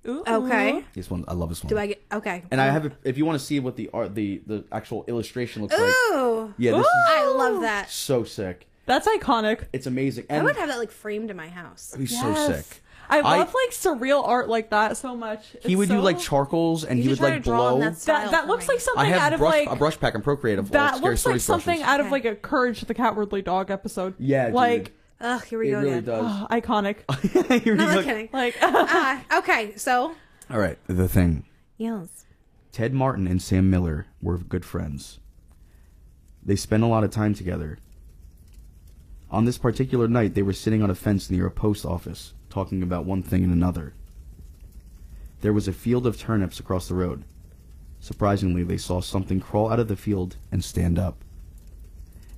Ooh. Okay. This one I love this one. Do I get okay? and I have a, if you want to see what the art the the actual illustration looks like. Ooh, Yeah, this is I love that. so sick. That's iconic. It's amazing. I would have that like framed in my house. He's Yes. so sick. I I- love like surreal art like that so much. he It's would do like charcoals and he would like to blow. that that. That looks me. like something I have out of brush, like a brush pack and Procreate that scary looks story like something brushes. out of like a Courage the Cowardly Dog episode. Yeah, dude. like Ugh, here we It go really again. does. ah, iconic. You're No, I'm like- kidding. like Ah, okay, so All right, the thing. yes. Ted Martin and Sam Miller were good friends. They spent a lot of time together. On this particular night, they were sitting on a fence near a post office, talking about one thing and another. There was a field of turnips across the road. Surprisingly, they saw something crawl out of the field and stand up.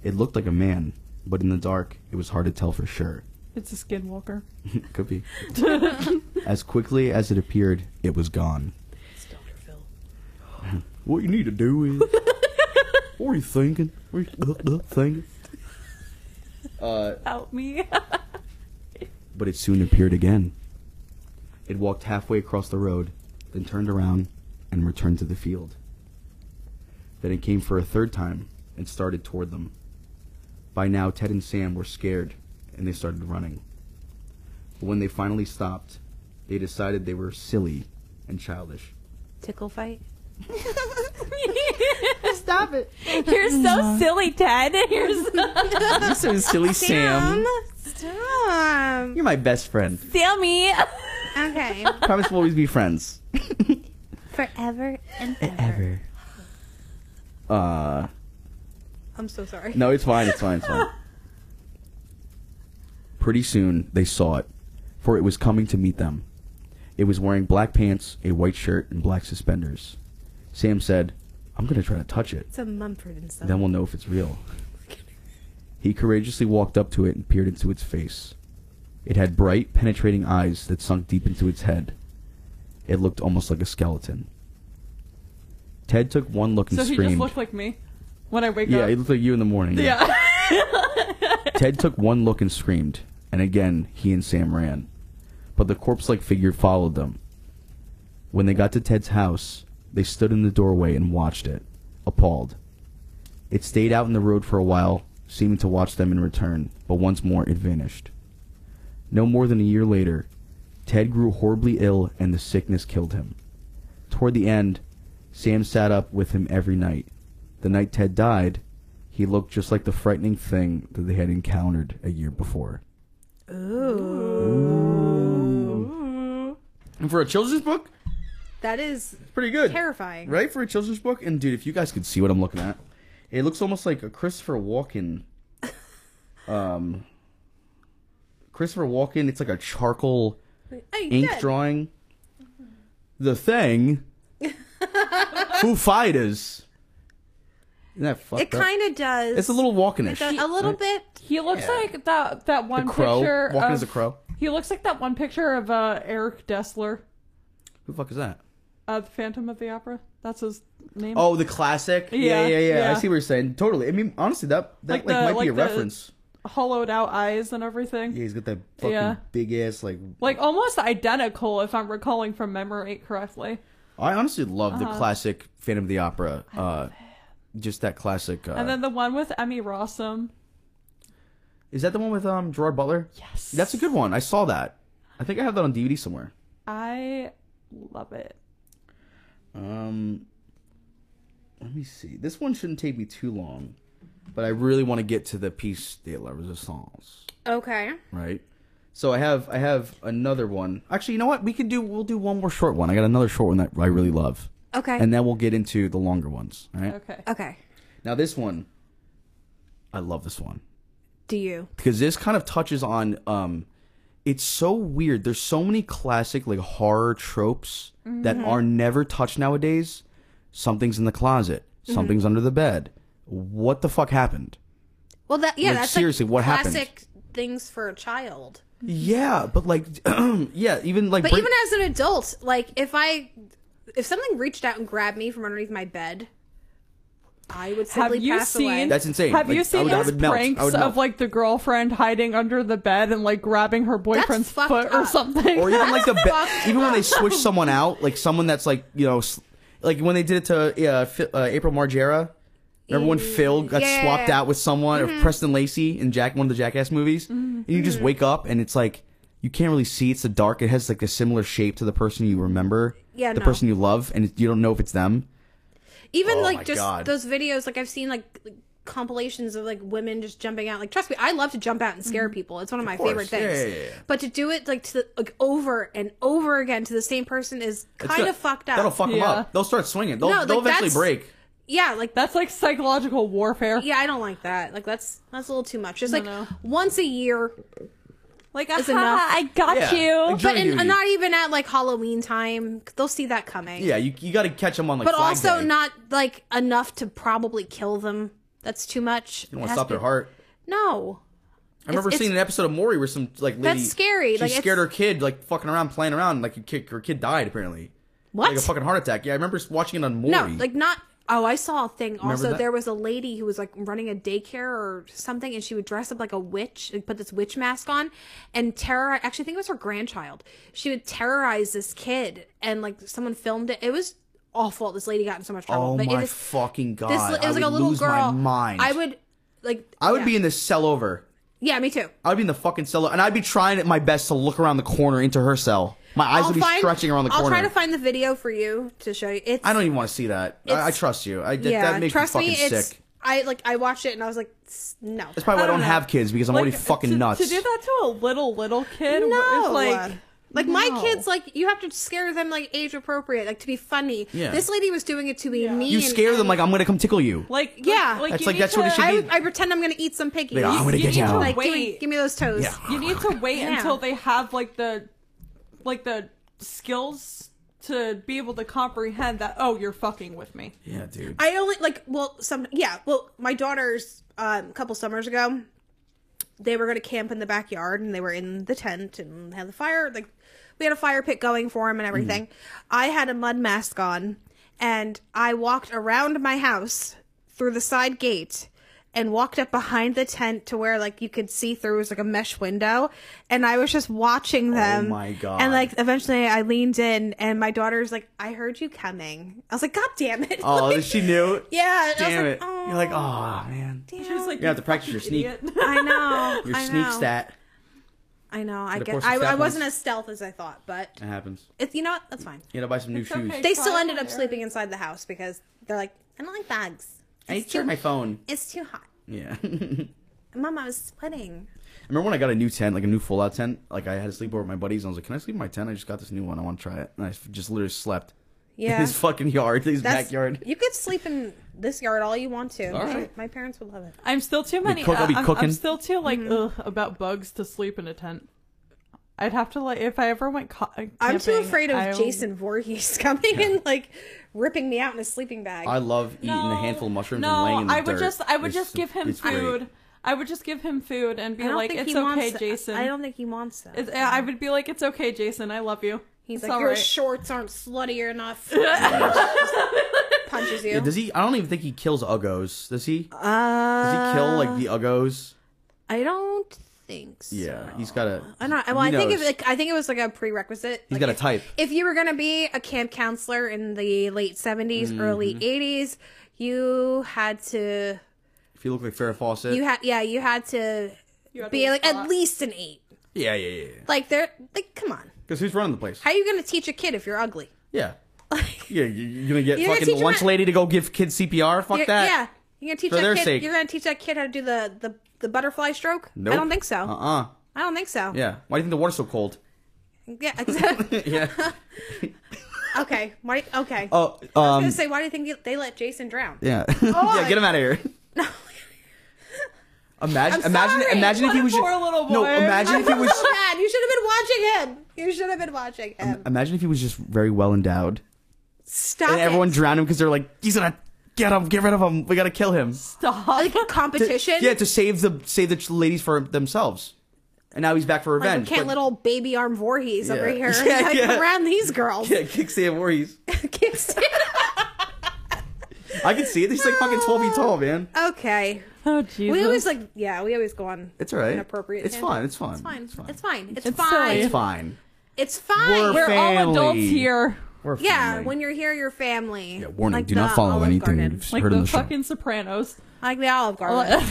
It looked like a man, but in the dark, it was hard to tell for sure. it's a skinwalker. Could be. as quickly as it appeared, it was gone. It's Dr. Phil. What you need to do is. what are you thinking? What are you uh, uh, thinking? Uh, Help me. But it soon appeared again. It walked halfway across the road, then turned around and returned to the field. Then it came for a third time and started toward them. By now, Ted and Sam were scared and they started running. But when they finally stopped, they decided they were silly and childish. Tickle fight. Stop it! You're so silly, Ted. You're so You're so silly, Sam. Stop. You're my best friend. Sammy. Okay. Promise we'll always be friends. Forever and ever. Ever. Uh, I'm so sorry. no, it's fine. It's fine. It's fine. Pretty soon, they saw it, for it was coming to meet them. It was wearing black pants, a white shirt, and black suspenders. Sam said, I'm going to try to touch it. It's a Mumford and Son. Then we'll know if it's real. He courageously walked up to it and peered into its face. It had bright, penetrating eyes that sunk deep into its head. It looked almost like a skeleton. Ted took one look and screamed. So he just looked like me when I wake yeah, up. Yeah, he looked like you in the morning. yeah. Ted took one look and screamed, and again he and Sam ran. But the corpse like figure followed them. When they got to Ted's house, they stood in the doorway and watched it, appalled. It stayed out in the road for a while, seeming to watch them in return, but once more it vanished. No more than a year later, Ted grew horribly ill and the sickness killed him. Toward the end, Sam sat up with him every night. The night Ted died, he looked just like the frightening thing that they had encountered a year before. Ooh. And for a children's book, That is it's pretty good. terrifying. Right? For a children's book? And dude, if you guys could see what I'm looking at, it looks almost like a Christopher Walken. Um, Christopher Walken, it's like a charcoal Hey, ink Ted. drawing. The thing. Foo Fighters. Isn't that fucked It kind of does. It's a little It Walkenish. a little right? bit. He looks Yeah. like that that one The crow. picture Walking of, as a crow. He looks like that one picture of uh, Eric Dessler, Who the fuck is that? Uh, the Phantom of the Opera. That's his name. Oh, the classic. Yeah, Yeah, yeah, yeah. I see what you're saying. Totally. I mean, honestly, that that Like like, the- might like be a reference. hollowed out eyes and everything. Yeah, he's got that fucking Yeah. big ass like. Like almost identical, if I'm recalling from memory correctly. I honestly love the Uh-huh. classic Phantom of the Opera. Uh, just that classic. Uh, and then the one with Emmy Rossum. is that the one with um Gerard Butler? Yes, That's a good one. I saw that. I think I have that on DVD somewhere. I love it. Um, let me see. This one shouldn't take me too long, but I really want to get to the piece de la resistance. Okay. right? So I have I have another one. Actually, you know what? We can do we'll do one more short one. I got another short one that I really love, Okay. and then we'll get into the longer ones. All right. Okay. okay. Now this one, I love this one Do you? because this kind of touches on um, it's so weird. There's so many classic like horror tropes that mm-hmm. are never touched nowadays. Something's in the closet. Mm-hmm. Something's under the bed. What the fuck happened? Well, that yeah. Like, that's seriously, like what happened? classic things for a child. Yeah, but like, yeah, even like, But break- even as an adult, like if I if something reached out and grabbed me from underneath my bed, I would Have you pass seen? away. That's insane. Have Like, you seen I those would melt. I pranks melt. of like the girlfriend hiding under the bed and like grabbing her boyfriend's fucked foot or something? or even like the be- even when they switch someone out, like someone that's like you know, like when they did it to uh, uh, April Margera. Remember when Phil got Yeah. swapped out with someone, or Preston Lacy in Jack one of the Jackass movies, and you just wake up and it's like you can't really see. It's the dark. It has like a similar shape to the person you remember. Yeah, the no. person you love, and you don't know if it's them. Even Oh like just God. those videos, like I've seen like, like compilations of like women just jumping out. Like trust me, I love to jump out and scare mm-hmm. people. It's one of my course. favorite things. Yeah, yeah, yeah. But to do it like to the, like over and over again to the same person is kind of fucked up. That'll fuck them up. They'll start swinging. They'll, No, they'll like, eventually break. yeah, like That's like psychological warfare. yeah, I don't like that. Like that's that's a little too much. Just No, like no. once a year, Like, It's enough. I got Yeah. you. Like, but in, duty. not even at like Halloween time. They'll see that coming. Yeah, you, you got to catch them on like. but Flag also Day. not like enough to probably kill them. That's too much. You don't want to stop their heart. No. I remember It's- seeing an episode of Maury where some like lady. That's scary, She like, scared her kid like fucking around, playing around. Like her kid, her kid died apparently. What? Like a fucking heart attack. Yeah, I remember watching it on Maury. No, like not. Oh, I saw a thing. Also, that? there was a lady who was like running a daycare or something, and she would dress up like a witch and put this witch mask on and terror. Actually, I think it was her grandchild. She would terrorize this kid, and like someone filmed it. It was awful. This lady got in so much trouble. oh But my it is, fucking god! this, it I was like would a little girl. I would like. I would yeah. be in this cell over. Yeah, me too. I would be in the fucking cell, and I'd be trying my best to look around the corner into her cell. My eyes would be stretching around the corner. I'll corner. try to find the video for you to show you. It's I don't even want to see that. I, I trust you. I, that, yeah. that makes trust me me, fucking it's. sick. I like. I watched it and I was like, no. That's probably why I don't, don't have kids because I'm Like, already fucking to, nuts. To do that to a little, little kid No, is like. Like my kids, like you have to scare them like age appropriate, like to be funny. Yeah. This lady was doing it to be Yeah. mean. You scare them like I'm gonna come tickle you. Like, Yeah. like, That's you like- need that's what it should I, be. I pretend I'm gonna eat some piggies. Like, I'm gonna you get need you. to like, give me, wait. give me those toes. Yeah. You need to wait Yeah. until they have like the, like the skills to be able to comprehend that. Oh, you're fucking with me. Yeah, dude. I only like well some yeah well my daughters um, a couple summers ago they were going to camp in the backyard and they were in the tent and had the fire like we had a fire pit going for him and mm-hmm. everything. I had a mud mask on and I walked around my house through the side gate and walked up behind the tent to where like you could see through it was like a mesh window and I was just watching oh them. Oh my God. And like eventually I leaned in and my daughter's like I heard you coming. I was like god damn it. Oh, Like, she knew. yeah, I was Damn like, it. "Oh, You're like, oh man. damn." was like, You have to practice your fucking sneak. idiot." I know. Your I sneak know. stat. I know. I Gotta get. I, I wasn't as stealth as I thought, but It happens. it's you know what? That's fine. You gotta buy some new It's shoes. okay. They still ended up and sleeping inside the house because they're like, I don't like bugs. I need to check too, my phone. it's too hot. Yeah. Mom, I Mama was sweating. remember when I got a new tent, like a new full out tent. Like I had to sleep over with my buddies. And I was like, "Can I sleep in my tent? I just got this new one. I want to try it." And I just literally slept in Yeah. his fucking yard, his That's, backyard. You could sleep in this yard all you want to. All right. My parents would love it. I'm still too many. cook- I'll be I'm, cooking. I'm still too like Mm-hmm. ugh about bugs to sleep in a tent. I'd have to like if I ever went. Co- I'm too camping, afraid of I- Jason Voorhees coming and like ripping me out in a sleeping bag. I love eating a handful of mushrooms no, and laying in the I would dirt. just I would It's- just give him it's great. food. I would just give him food and be don't like, think "It's he wants okay, that. Jason." I don't think he wants that. It's, I would be like, "It's okay, Jason. I love you." He's It's like, all your right." shorts aren't slutty enough. Punches you. Yeah, does he? I don't even think he kills uggos. Does he? uh, Does he kill like the uggos? I don't think so. Yeah, he's got a. I don't. Well, he I think if like, I think it was like a prerequisite. He's Like, got a if- type. If you were gonna be a camp counselor in the late 70s early Mm-hmm. eighties, you had to. If you look like Farrah Fawcett. You had yeah, you had to You had be to like at least an eight. yeah, yeah, yeah. Like they're like, come on, Because who's running the place? how are you gonna teach a kid if you're ugly? Yeah. Yeah, you- you're gonna get You're gonna fucking the lunch him- lady to go give kids CPR. Fuck that. Yeah, you're gonna teach For that their kid. sake. You're gonna teach that kid how to do the the, the butterfly stroke. Nope. I don't think so. Uh uh I don't think so. Yeah. Why do you think the water's so cold? Yeah. Exactly. yeah. okay. Why? Okay. Oh, I was um, gonna say, why do you think they let Jason drown? yeah. yeah, get him out of here. No. Imagine, I'm imagine, sorry. imagine if he was. poor little No, boy. imagine if he was. so bad. You should have been watching him. You should have been watching him. Imagine if he was just very well endowed, Stop. and everyone it. drowned him because they're like, he's gonna get him, get rid of him. We gotta kill him. Stop. like a competition. Yeah, to save the save the ladies for themselves. And now he's back for revenge. we can't but- little baby arm Voorhees over here Yeah, like, yeah. around these girls. Yeah, kickstand Voorhees. Can't stand- I can see it. He's like fucking twelve feet tall, man. okay. oh Jesus. We always like yeah. We always go on. It's alright. Inappropriate. It's fine. It's fine. It's fine. It's fine. It's fine. It's, It's fine. It's fine. It's fine. We're We're all family. adults here. We're yeah, family. when you're here, you're family. Yeah, warning. Like do not follow Olive anything Garden. you've Like heard the on the show. fucking Sopranos. I like the Olive Garden.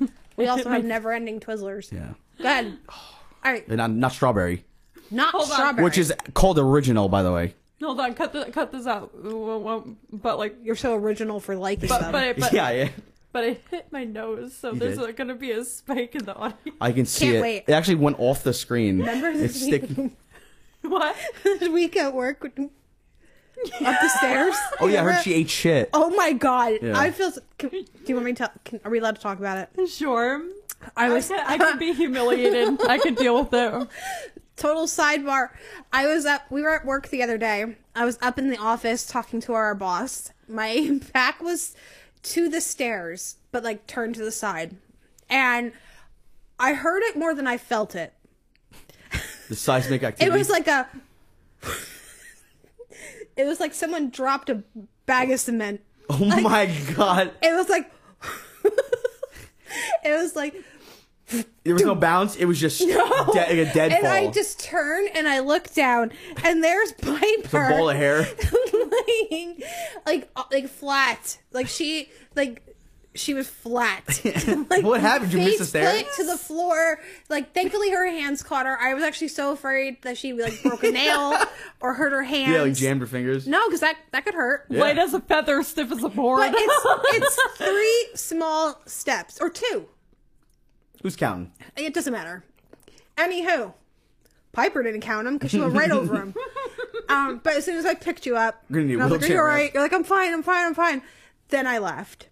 we also have never-ending Twizzlers. Yeah. Go ahead. All right, And not, not strawberry, not Hold on. strawberry. which is called original, by the way. Hold on, cut the, cut this out. But like, you're so original for liking but them. but it, but, yeah, yeah. but it hit my nose, so You there's did. uh, gonna be a spike in the audio. I can see Can't it. wait. It actually went off the screen. Remember it's sticking. what? this week at work up the stairs? Oh yeah, I heard she ate shit. Oh my god! Yeah. I feel. s- Can, do you want me to? Tell, can, are we allowed to talk about it? Sure. I I was I can be humiliated. I can deal with it. total sidebar. I was up. We were at work the other day. I was up in the office talking to our boss. My back was to the stairs, but like turned to the side, and I heard it more than I felt it. The seismic activity. It was like a. it was like someone dropped a bag of cement. oh my god. It was like. it was like There was no bounce. It was just de- like a dead and fall. I just turn and I look down, and there's Piper. a ball of hair. laying like like flat. Like she like she was flat. like What happened? Did you miss face the stairs? plant to the floor. Like thankfully her hands caught her. I was actually so afraid that she like broke a nail or hurt her hands. yeah, like jammed her fingers. No, because that that could hurt. Yeah. Light as a feather, stiff as a board. But it's it's three small steps or two. Who's counting? It doesn't matter. Anywho, Piper didn't count him because she went right over him. Um, but as soon as I picked you up, We're gonna need I was like, "Are you wheelchair all right?" You're like, "I'm fine, I'm fine, I'm fine." Then I left.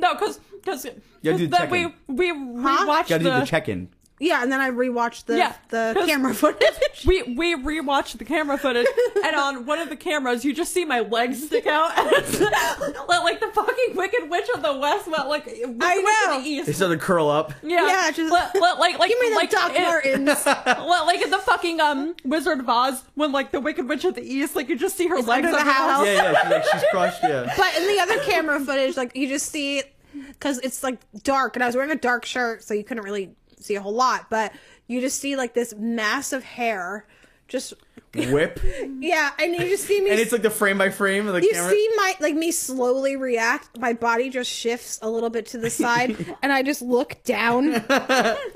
No, because because gotta do the then we check-in. we rewatched Gotta do the, the check-in. Yeah, and then I rewatched the Yeah, the 'cause- camera footage. we we rewatched the camera footage, and on one of the cameras, you just see my legs stick out, and it's like, like the fucking Wicked Witch of the West, but like Wicked Witch know. of the East. They started to curl up. Yeah, Yeah, just- like, like, like, like, Give me the like Doc it- Martens. Well, like in the fucking um Wizard of Oz, when like the Wicked Witch of the East, like you just see her legs under the under house. Yeah, yeah. She's like she's crushed. Yeah. But in the other camera footage, like you just see, because it's like dark, and I was wearing a dark shirt, so you couldn't really see a whole lot. But you just see like this massive hair, just Whip. yeah, and you just see me. And it's like the frame by frame of the you camera. see my like me slowly react. My body just shifts a little bit to the side, and I just look down, and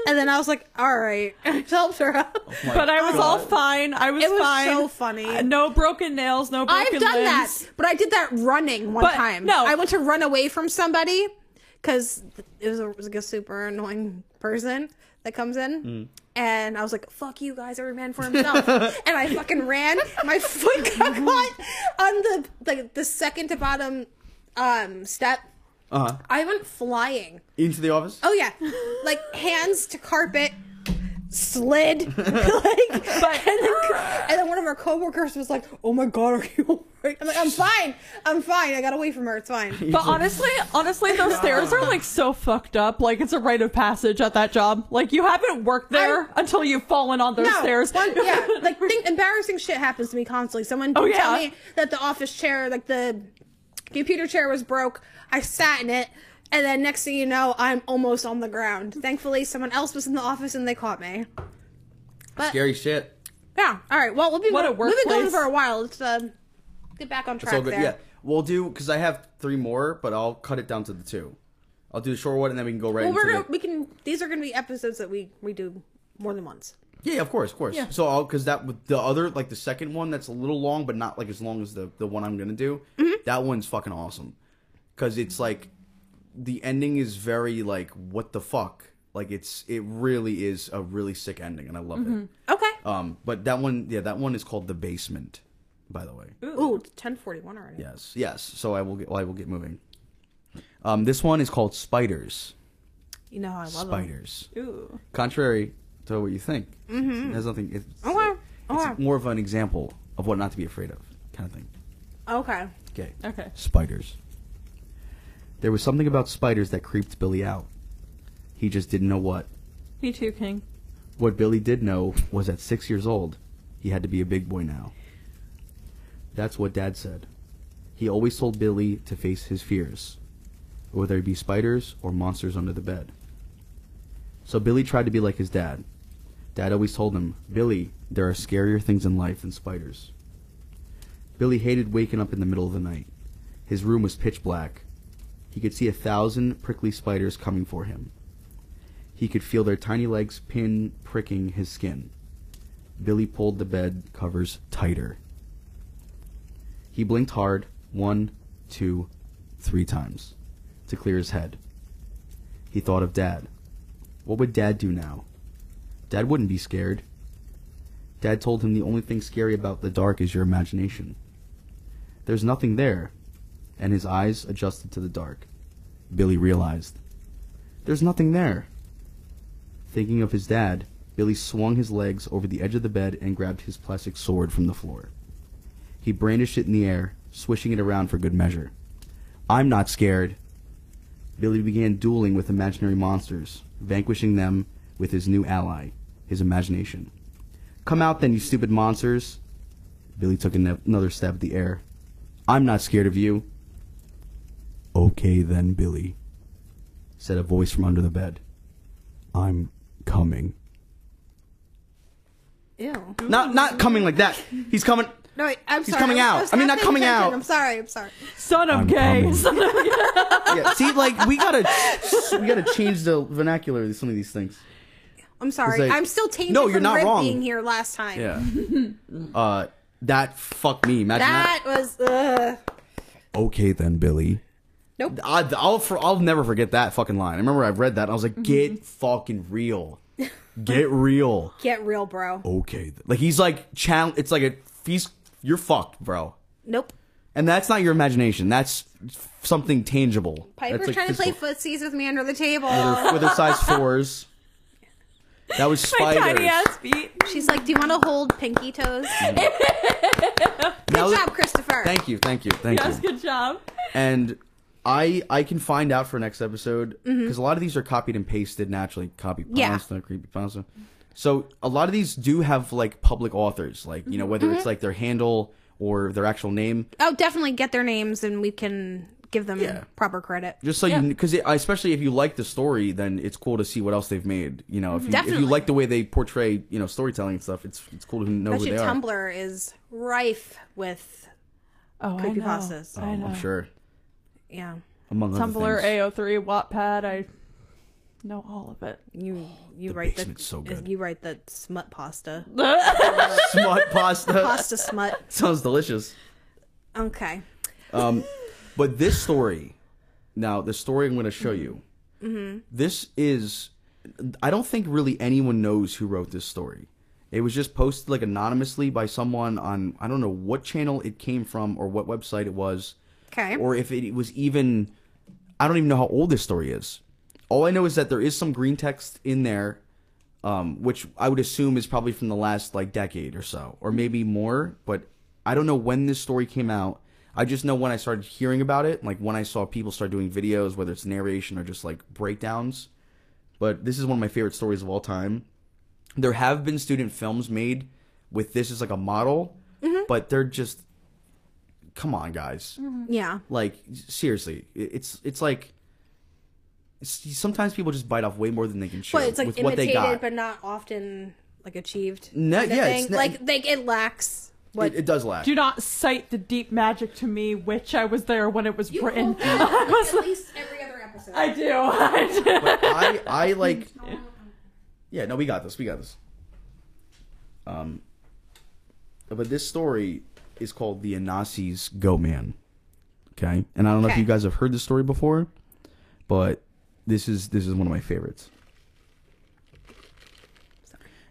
then I was like, "All right," and I helped her out. But I was all fine. I was, fine. It was fine. so funny. Uh, No broken nails. No broken I've done that, but I did that running one But, time. no. I went to run away from somebody because it was, a, it was like a super annoying person that comes in, Mm. and I was like, "Fuck you guys, every man for himself," and I fucking ran. My foot got caught on the like the second to bottom um step. Uh huh. I went flying. Into the office. Oh yeah, like hands to carpet, slid, like, and, then, and then one of our coworkers was like, "Oh my god, are you alright?" I'm like, "I'm fine, I'm fine. I got away from her. It's fine." But honestly, honestly, those stairs are like so fucked up. Like it's a rite of passage at that job. Like you haven't worked there I- until you've fallen on those No, stairs. one, yeah, like think, embarrassing shit happens to me constantly. Someone Oh, did tell me that the office chair, like the computer chair, was broke. I sat in it. And then next thing you know, I'm almost on the ground. Thankfully, someone else was in the office and they caught me. But Scary shit. Yeah. All right. Well, we'll be What a we've been going for a while. Let's uh, get back on track all good. there. Yeah. We'll do because I have three more, but I'll cut it down to the two. I'll do the short one, and then we can go right Well, into we're gonna, the. we can. These are going to be episodes that we we do more than once. Yeah, of course, of course. Yeah. So I'll because that with the other like the second one that's a little long, but not like as long as the the one I'm gonna do. Mm-hmm. That one's fucking awesome because it's like the ending is very like what the fuck. Like it's it really is a really sick ending, and I love Mm-hmm. it. Okay. Um, but that one, yeah, that one is called the basement. By the way, Ooh, it's ten forty one already. yes, yes. So I will get, well, I will get moving. Um, this one is called Spiders. You know how I love them. Spiders. Ooh. Contrary to what you think, mm-hmm. it has nothing. It's, Okay. it's Okay. more of an example of what not to be afraid of, kind of thing. Okay. Okay. Okay. Spiders. There was something about spiders that creeped Billy out. He just didn't know what. Me too, King. What Billy did know was at six years old, he had to be a big boy now. That's what Dad said. He always told Billy to face his fears, whether it be spiders or monsters under the bed. So Billy tried to be like his dad. Dad always told him, Billy, there are scarier things in life than spiders. Billy hated waking up in the middle of the night. His room was pitch black. He could see a thousand prickly spiders coming for him. He could feel their tiny legs pin pricking his skin. Billy pulled the bed covers tighter. He blinked hard, one, two, three times, to clear his head. He thought of Dad. What would Dad do now? Dad wouldn't be scared. Dad told him the only thing scary about the dark is your imagination. There's nothing there, and his eyes adjusted to the dark. Billy realized. There's nothing there. Thinking of his dad, Billy swung his legs over the edge of the bed and grabbed his plastic sword from the floor. He brandished it in the air, swishing it around for good measure. I'm not scared. Billy began dueling with imaginary monsters, vanquishing them with his new ally, his imagination. Come out then, you stupid monsters. Billy took another step at the air. I'm not scared of you. Okay then, Billy, said a voice from under the bed. I'm coming. Ew. Not not coming like that. He's coming. No, wait, I'm He's sorry. coming out. was I mean, not not paying coming attention. out. I'm sorry. I'm sorry. Son of I'm gay. coming. Son of Yeah, see, like we gotta we gotta change the vernacular of some of these things. I'm sorry. like- I'm still tainted No, from you're not Rip wrong. being here last time. Yeah. uh, that fuck me. Imagine that. That was. Ugh. Okay then, Billy. Nope. I, I'll for, I'll never forget that fucking line. I remember I read that. And I was like, mm-hmm. get fucking real, get real. Get real, bro. Okay, like he's like challenge. It's like a he's you're fucked, bro. Nope. And that's not your imagination. That's something tangible. Piper's like, trying to play physical. footsies with me under the table. with her, with her size fours. That was My tiny ass feet. She's like, "Do you want to hold pinky toes?" Mm. Good Now job, Christopher. Thank you, thank you, thank Yes, you. good job. And I I can find out for next episode because Mm-hmm. a lot of these are copied and pasted naturally. Copy Yeah. pasta, creepy pasta. So a lot of these do have like public authors, like you know Mm-hmm. whether it's like their handle or their actual name. Oh, definitely get their names, and we can give them Yeah. proper credit. Just so Yeah. you, because especially if you like the story, then it's cool to see what else they've made. You know, if you if you like the way they portray, you know, storytelling and stuff, it's it's cool to know Bet who you they are. Tumblr is rife with Oh, I know. Creepypastas. I know. I'm sure, yeah. among Tumblr, things. AO3, Wattpad. I know all of it. You you The write the basement's so good. you write the smut pasta smut pasta pasta smut. sounds delicious. Okay. Um, but this story, now the story I'm going to show you, Mm-hmm. this is, I don't think really anyone knows who wrote this story. It was just posted like anonymously by someone on I don't know what channel it came from or what website it was, Okay. or if it was even, I don't even know how old this story is. All I know is that there is some green text in there, um, which I would assume is probably from the last like decade or so, or maybe more. But I don't know when this story came out. I just know when I started hearing about it, like when I saw people start doing videos, whether it's narration or just like breakdowns. But this is one of my favorite stories of all time. There have been student films made with this as like a model, but they're just, come on, guys. yeah. Like seriously, it's it's like it's, sometimes people just bite off way more than they can chew But it's like with what they got. but not often like achieved. No- kinda yeah, it's not- like like it lacks what it, it does lack. Do not cite the deep magic to me, which I was there when it was you written. quote that at least every other episode. I do. I do. But I I like yeah no we got this we got this. Um, but this story is called the Anasi's Goat Man. Okay, and I don't know if Okay. you guys have heard this story before, but this is this is one of my favorites.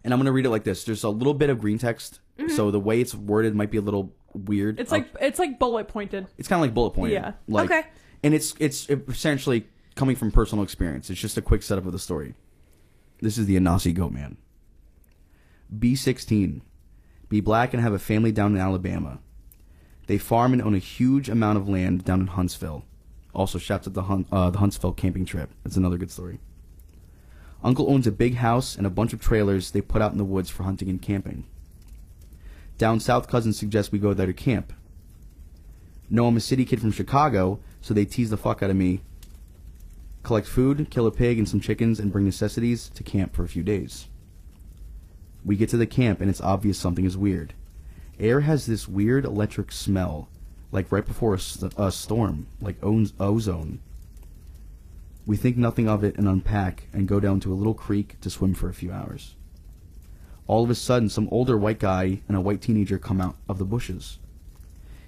And I'm gonna read it like this. There's a little bit of green text, mm-hmm. so the way it's worded might be a little weird. It's I'll- like it's like bullet pointed. it's kind of like bullet pointed. Yeah. Like, Okay. And it's it's essentially coming from personal experience. It's just a quick setup of the story. This is the Anasi Goat Man. Be 16. Be black and have a family down in Alabama. They farm and own a huge amount of land down in Huntsville. Also, shouts at the Hun- uh, the Huntsville camping trip. That's another good story. Uncle owns a big house and a bunch of trailers they put out in the woods for hunting and camping. Down south, cousins suggest we go there to camp. No, I'm a city kid from Chicago, so they tease the fuck out of me. Collect food, kill a pig and some chickens, and bring necessities to camp for a few days. We get to the camp, and it's obvious something is weird. Air has this weird electric smell, like right before a, st- a storm, like oz- ozone. We think nothing of it and unpack and go down to a little creek to swim for a few hours. All of a sudden, some older white guy and a white teenager come out of the bushes.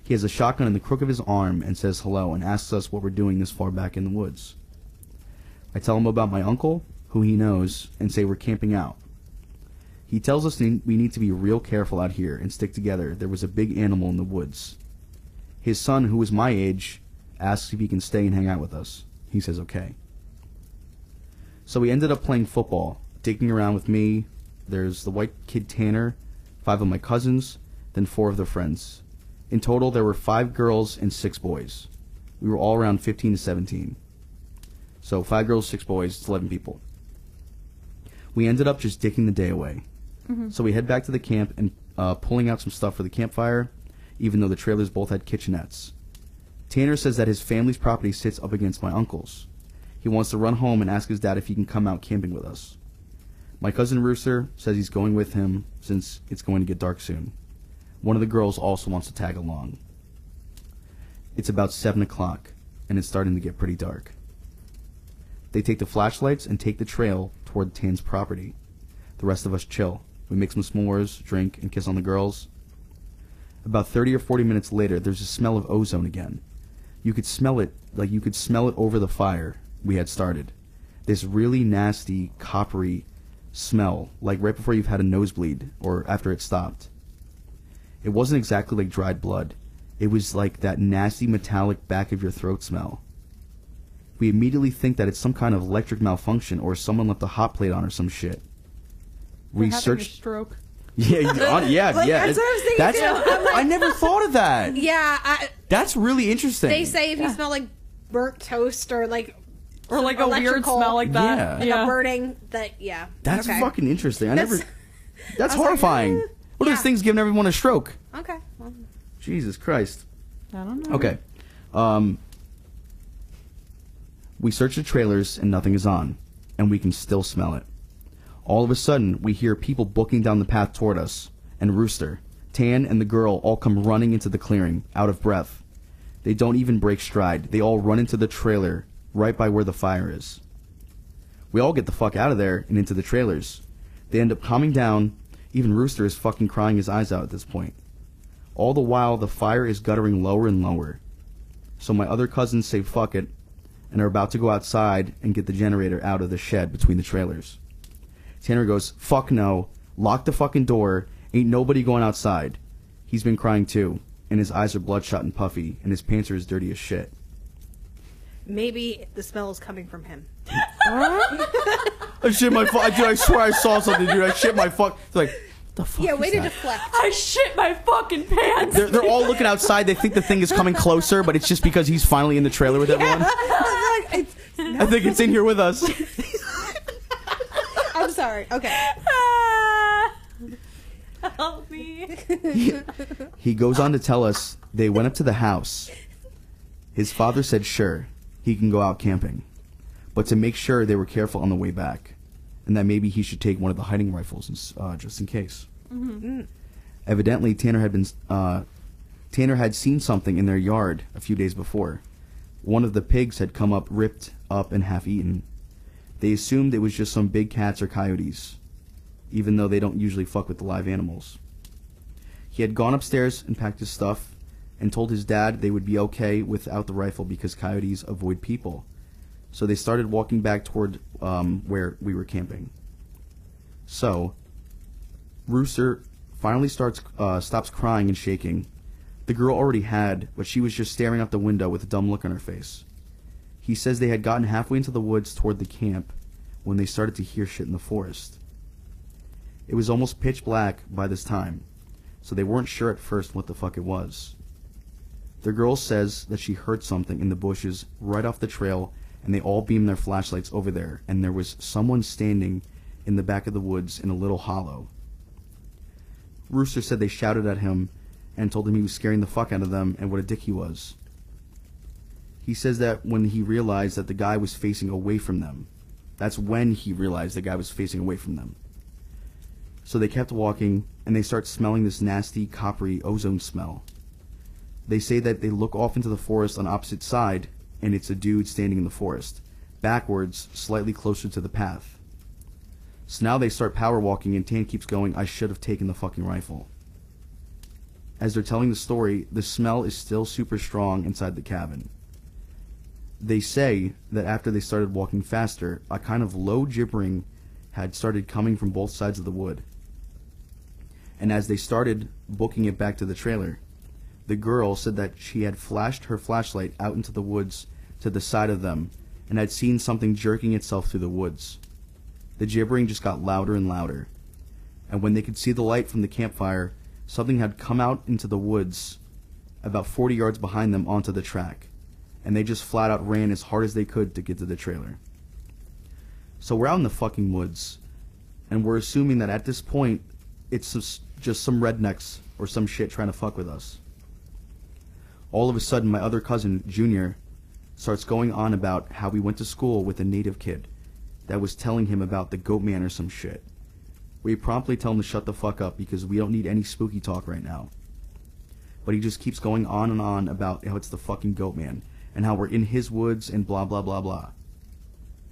He has a shotgun in the crook of his arm and says hello and asks us what we're doing this far back in the woods. I tell him about my uncle, who he knows, and say we're camping out. He tells us we need to be real careful out here and stick together. There was a big animal in the woods. His son, who is my age, asks if he can stay and hang out with us. He says okay. So we ended up playing football, digging around with me. There's the white kid Tanner, five of my cousins, then four of their friends. In total, there were five girls and six boys. We were all around 15 to 17. So five girls, six boys, it's 11 people. We ended up just dicking the day away. So we head back to the camp and uh, pulling out some stuff for the campfire, even though the trailers both had kitchenettes. Tanner says that his family's property sits up against my uncle's. He wants to run home and ask his dad if he can come out camping with us. My cousin Rooster says he's going with him since it's going to get dark soon. One of the girls also wants to tag along. It's about 7 o'clock, and it's starting to get pretty dark. They take the flashlights and take the trail toward Tan's property. The rest of us chill. We make some s'mores, drink, and kiss on the girls. About 30 or 40 minutes later, there's a smell of ozone again. You could smell it, like you could smell it over the fire we had started. This really nasty, coppery smell, like right before you've had a nosebleed or after it stopped. It wasn't exactly like dried blood. It was like that nasty metallic back of your throat smell. We immediately think that it's some kind of electric malfunction or someone left a hot plate on or some shit. You're We having a searched. stroke. Yeah, yeah, Like, yeah. that's what I was thinking That's- too. I'm like- I never thought of that. Yeah, I, That's really interesting. they say if you smell like burnt toast or like Or like a weird smell like that. Yeah. like yeah. a burning, that yeah. that's okay. fucking interesting. I That's- never. That's I was like, horrifying. eh, what are yeah. those things giving everyone a stroke? Okay. Well, Jesus Christ. I don't know. Okay. Um, we search the trailers and nothing is on, and we can still smell it. All of a sudden, we hear people booking down the path toward us, and Rooster, Tan, and the girl all come running into the clearing, out of breath. They don't even break stride. They all run into the trailer, right by where the fire is. We all get the fuck out of there and into the trailers. They end up calming down. Even Rooster is fucking crying his eyes out at this point. All the while, the fire is guttering lower and lower. So my other cousins say fuck it and are about to go outside and get the generator out of the shed between the trailers. Tanner goes, fuck no, lock the fucking door, ain't nobody going outside. He's been crying too, and his eyes are bloodshot and puffy, and his pants are as dirty as shit. maybe the smell is coming from him. I shit my fuck, dude, I swear I saw something, dude, I shit my fuck. It's like, the fuck Yeah, is way to that? deflect. I shit my fucking pants. They're, they're all looking outside, they think the thing is coming closer, but it's just because he's finally in the trailer with everyone. It's- I think it's in here with us. I'm sorry. Okay. Ah. Help me. He goes on to tell us they went up to the house. His father said sure, he can go out camping, but to make sure they were careful on the way back, and that maybe he should take one of the hiding rifles uh, just in case. Evidently, Tanner had been uh, Tanner had seen something in their yard a few days before. One of the pigs had come up ripped up and half eaten. They assumed it was just some big cats or coyotes, even though they don't usually fuck with the live animals. He had gone upstairs and packed his stuff and told his dad they would be okay without the rifle because coyotes avoid people. So they started walking back toward um, where we were camping. So, Rooster finally starts uh, stops crying and shaking. The girl already had, but she was just staring out the window with a dumb look on her face. He says they had gotten halfway into the woods toward the camp when they started to hear shit in the forest. It was almost pitch black by this time, so they weren't sure at first what the fuck it was. The girl says that she heard something in the bushes right off the trail, and they all beamed their flashlights over there, and there was someone standing in the back of the woods in a little hollow. Rooster said they shouted at him and told him he was scaring the fuck out of them and what a dick he was. He says that when he realized that the guy was facing away from them, that's when he realized the guy was facing away from them. So they kept walking, and they start smelling this nasty, coppery ozone smell. They say that they look off into the forest on opposite side, and it's a dude standing in the forest. backwards, slightly closer to the path. So now they start power walking, and Tan keeps going, I should have taken the fucking rifle. As they're telling the story, the smell is still super strong inside the cabin. They say that after they started walking faster, a kind of low gibbering had started coming from both sides of the wood. And as they started booking it back to the trailer, the girl said that she had flashed her flashlight out into the woods to the side of them and had seen something jerking itself through the woods. The gibbering just got louder and louder. And when they could see the light from the campfire, something had come out into the woods about 40 yards behind them onto the track. And they just flat out ran as hard as they could to get to the trailer. So we're out in the fucking woods, and we're assuming that at this point, it's just- some rednecks or some shit trying to fuck with us. All of a sudden, my other cousin, Junior, starts going on about how we went to school with a native kid that was telling him about the goat man or some shit. We promptly tell him to shut the fuck up because we don't need any spooky talk right now. But he just keeps going on and on about how it's the fucking goat man and how we're in his woods and blah blah blah blah.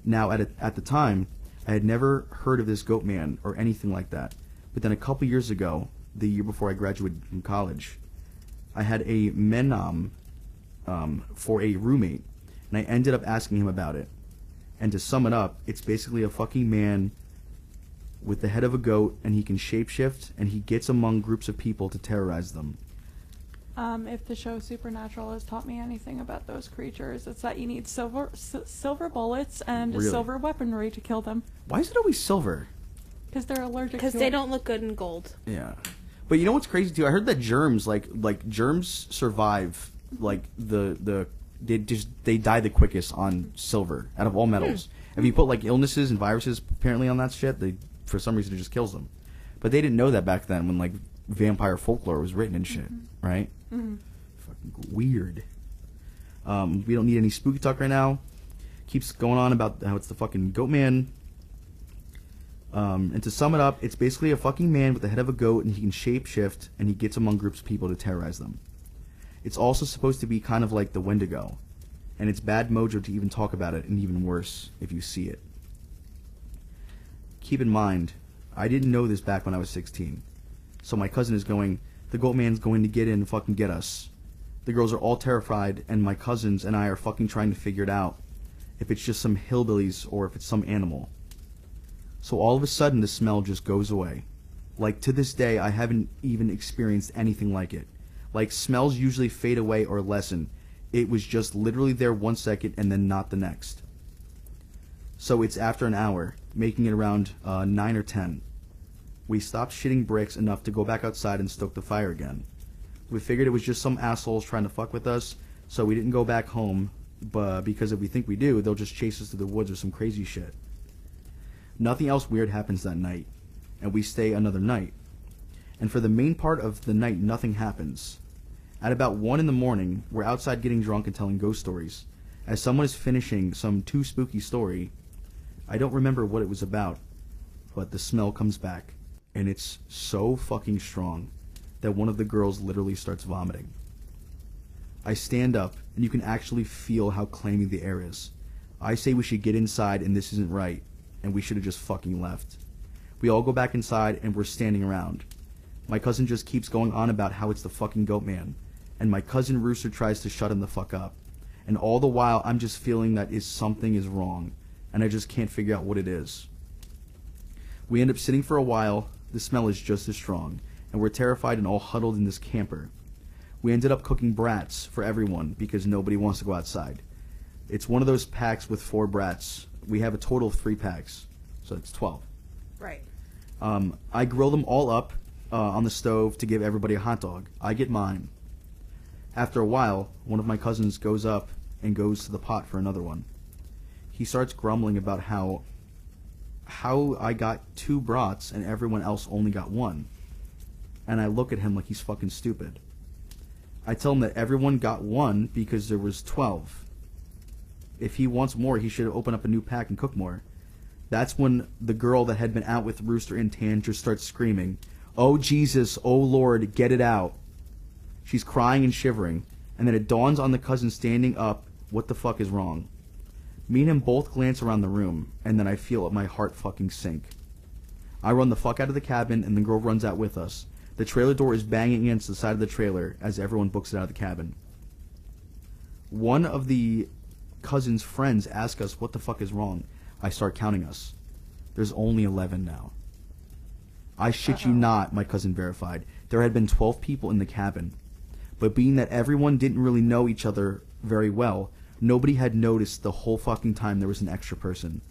Now, at, a, at the time, I had never heard of this goat man or anything like that. But then a couple years ago, the year before I graduated from college, I had a menom um, for a roommate, and I ended up asking him about it. And to sum it up, it's basically a fucking man with the head of a goat, and he can shapeshift, and he gets among groups of people to terrorize them. Um, if the show Supernatural has taught me anything about those creatures, it's that you need silver s- silver bullets and Really? silver weaponry to kill them Why is it always silver? because they're allergic. Because to they it. don't look good in gold. Yeah, but you know what's crazy too? I heard that germs, like like germs, survive like the the they just they die the quickest on silver out of all metals. If you put like illnesses and viruses apparently on that shit, they for some reason it just kills them. But they didn't know that back then when like vampire folklore was written and shit, right? Fucking weird. Um, we don't need any spooky talk right now. Keeps going on about how it's the fucking goat man. Um, and to sum it up, it's basically a fucking man with the head of a goat, and he can shapeshift, and he gets among groups of people to terrorize them. It's also supposed to be kind of like the Wendigo, and it's bad mojo to even talk about it, and even worse if you see it. Keep in mind, I didn't know this back when I was 16. So my cousin is going, the goat man's going to get in and fucking get us. The girls are all terrified, and my cousins and I are fucking trying to figure it out. If it's just some hillbillies or if it's some animal. So all of a sudden, the smell just goes away. Like to this day, I haven't even experienced anything like it. Like smells usually fade away or lessen. It was just literally there one second and then not the next. So it's after an hour, making it around uh, 9 or 10. We stopped shitting bricks enough to go back outside and stoke the fire again. We figured it was just some assholes trying to fuck with us, so we didn't go back home, but because if we think we do, they'll just chase us to the woods or some crazy shit. Nothing else weird happens that night, and we stay another night. And for the main part of the night, nothing happens. At about 1 in the morning, we're outside getting drunk and telling ghost stories. As someone is finishing some too spooky story, I don't remember what it was about, but the smell comes back, and it's so fucking strong that one of the girls literally starts vomiting. I stand up, and you can actually feel how clammy the air is. I say we should get inside, and this isn't right, and we should have just fucking left. We all go back inside, and we're standing around. My cousin just keeps going on about how it's the fucking goat man, and my cousin Rooster tries to shut him the fuck up. And all the while, I'm just feeling that is something is wrong, and I just can't figure out what it is. We end up sitting for a while. The smell is just as strong, and we're terrified and all huddled in this camper. We ended up cooking brats for everyone because nobody wants to go outside. It's one of those packs with four brats. We have a total of three packs, so it's 12. Right. Um, I grill them all up uh, on the stove to give everybody a hot dog. I get mine. After a while, one of my cousins goes up and goes to the pot for another one. He starts grumbling about how how I got two brats and everyone else only got one. And I look at him like he's fucking stupid. I tell him that everyone got one because there was 12. If he wants more, he should open up a new pack and cook more. That's when the girl that had been out with Rooster and Tan just starts screaming, Oh Jesus, oh Lord, get it out. She's crying and shivering, and then it dawns on the cousin standing up what the fuck is wrong. Me and him both glance around the room, and then I feel my heart fucking sink. I run the fuck out of the cabin, and the girl runs out with us. The trailer door is banging against the side of the trailer as everyone books it out of the cabin. One of the cousin's friends asks us what the fuck is wrong. I start counting us. There's only 11 now. I shit you not, my cousin verified. There had been 12 people in the cabin. But being that everyone didn't really know each other very well, nobody had noticed the whole fucking time there was an extra person.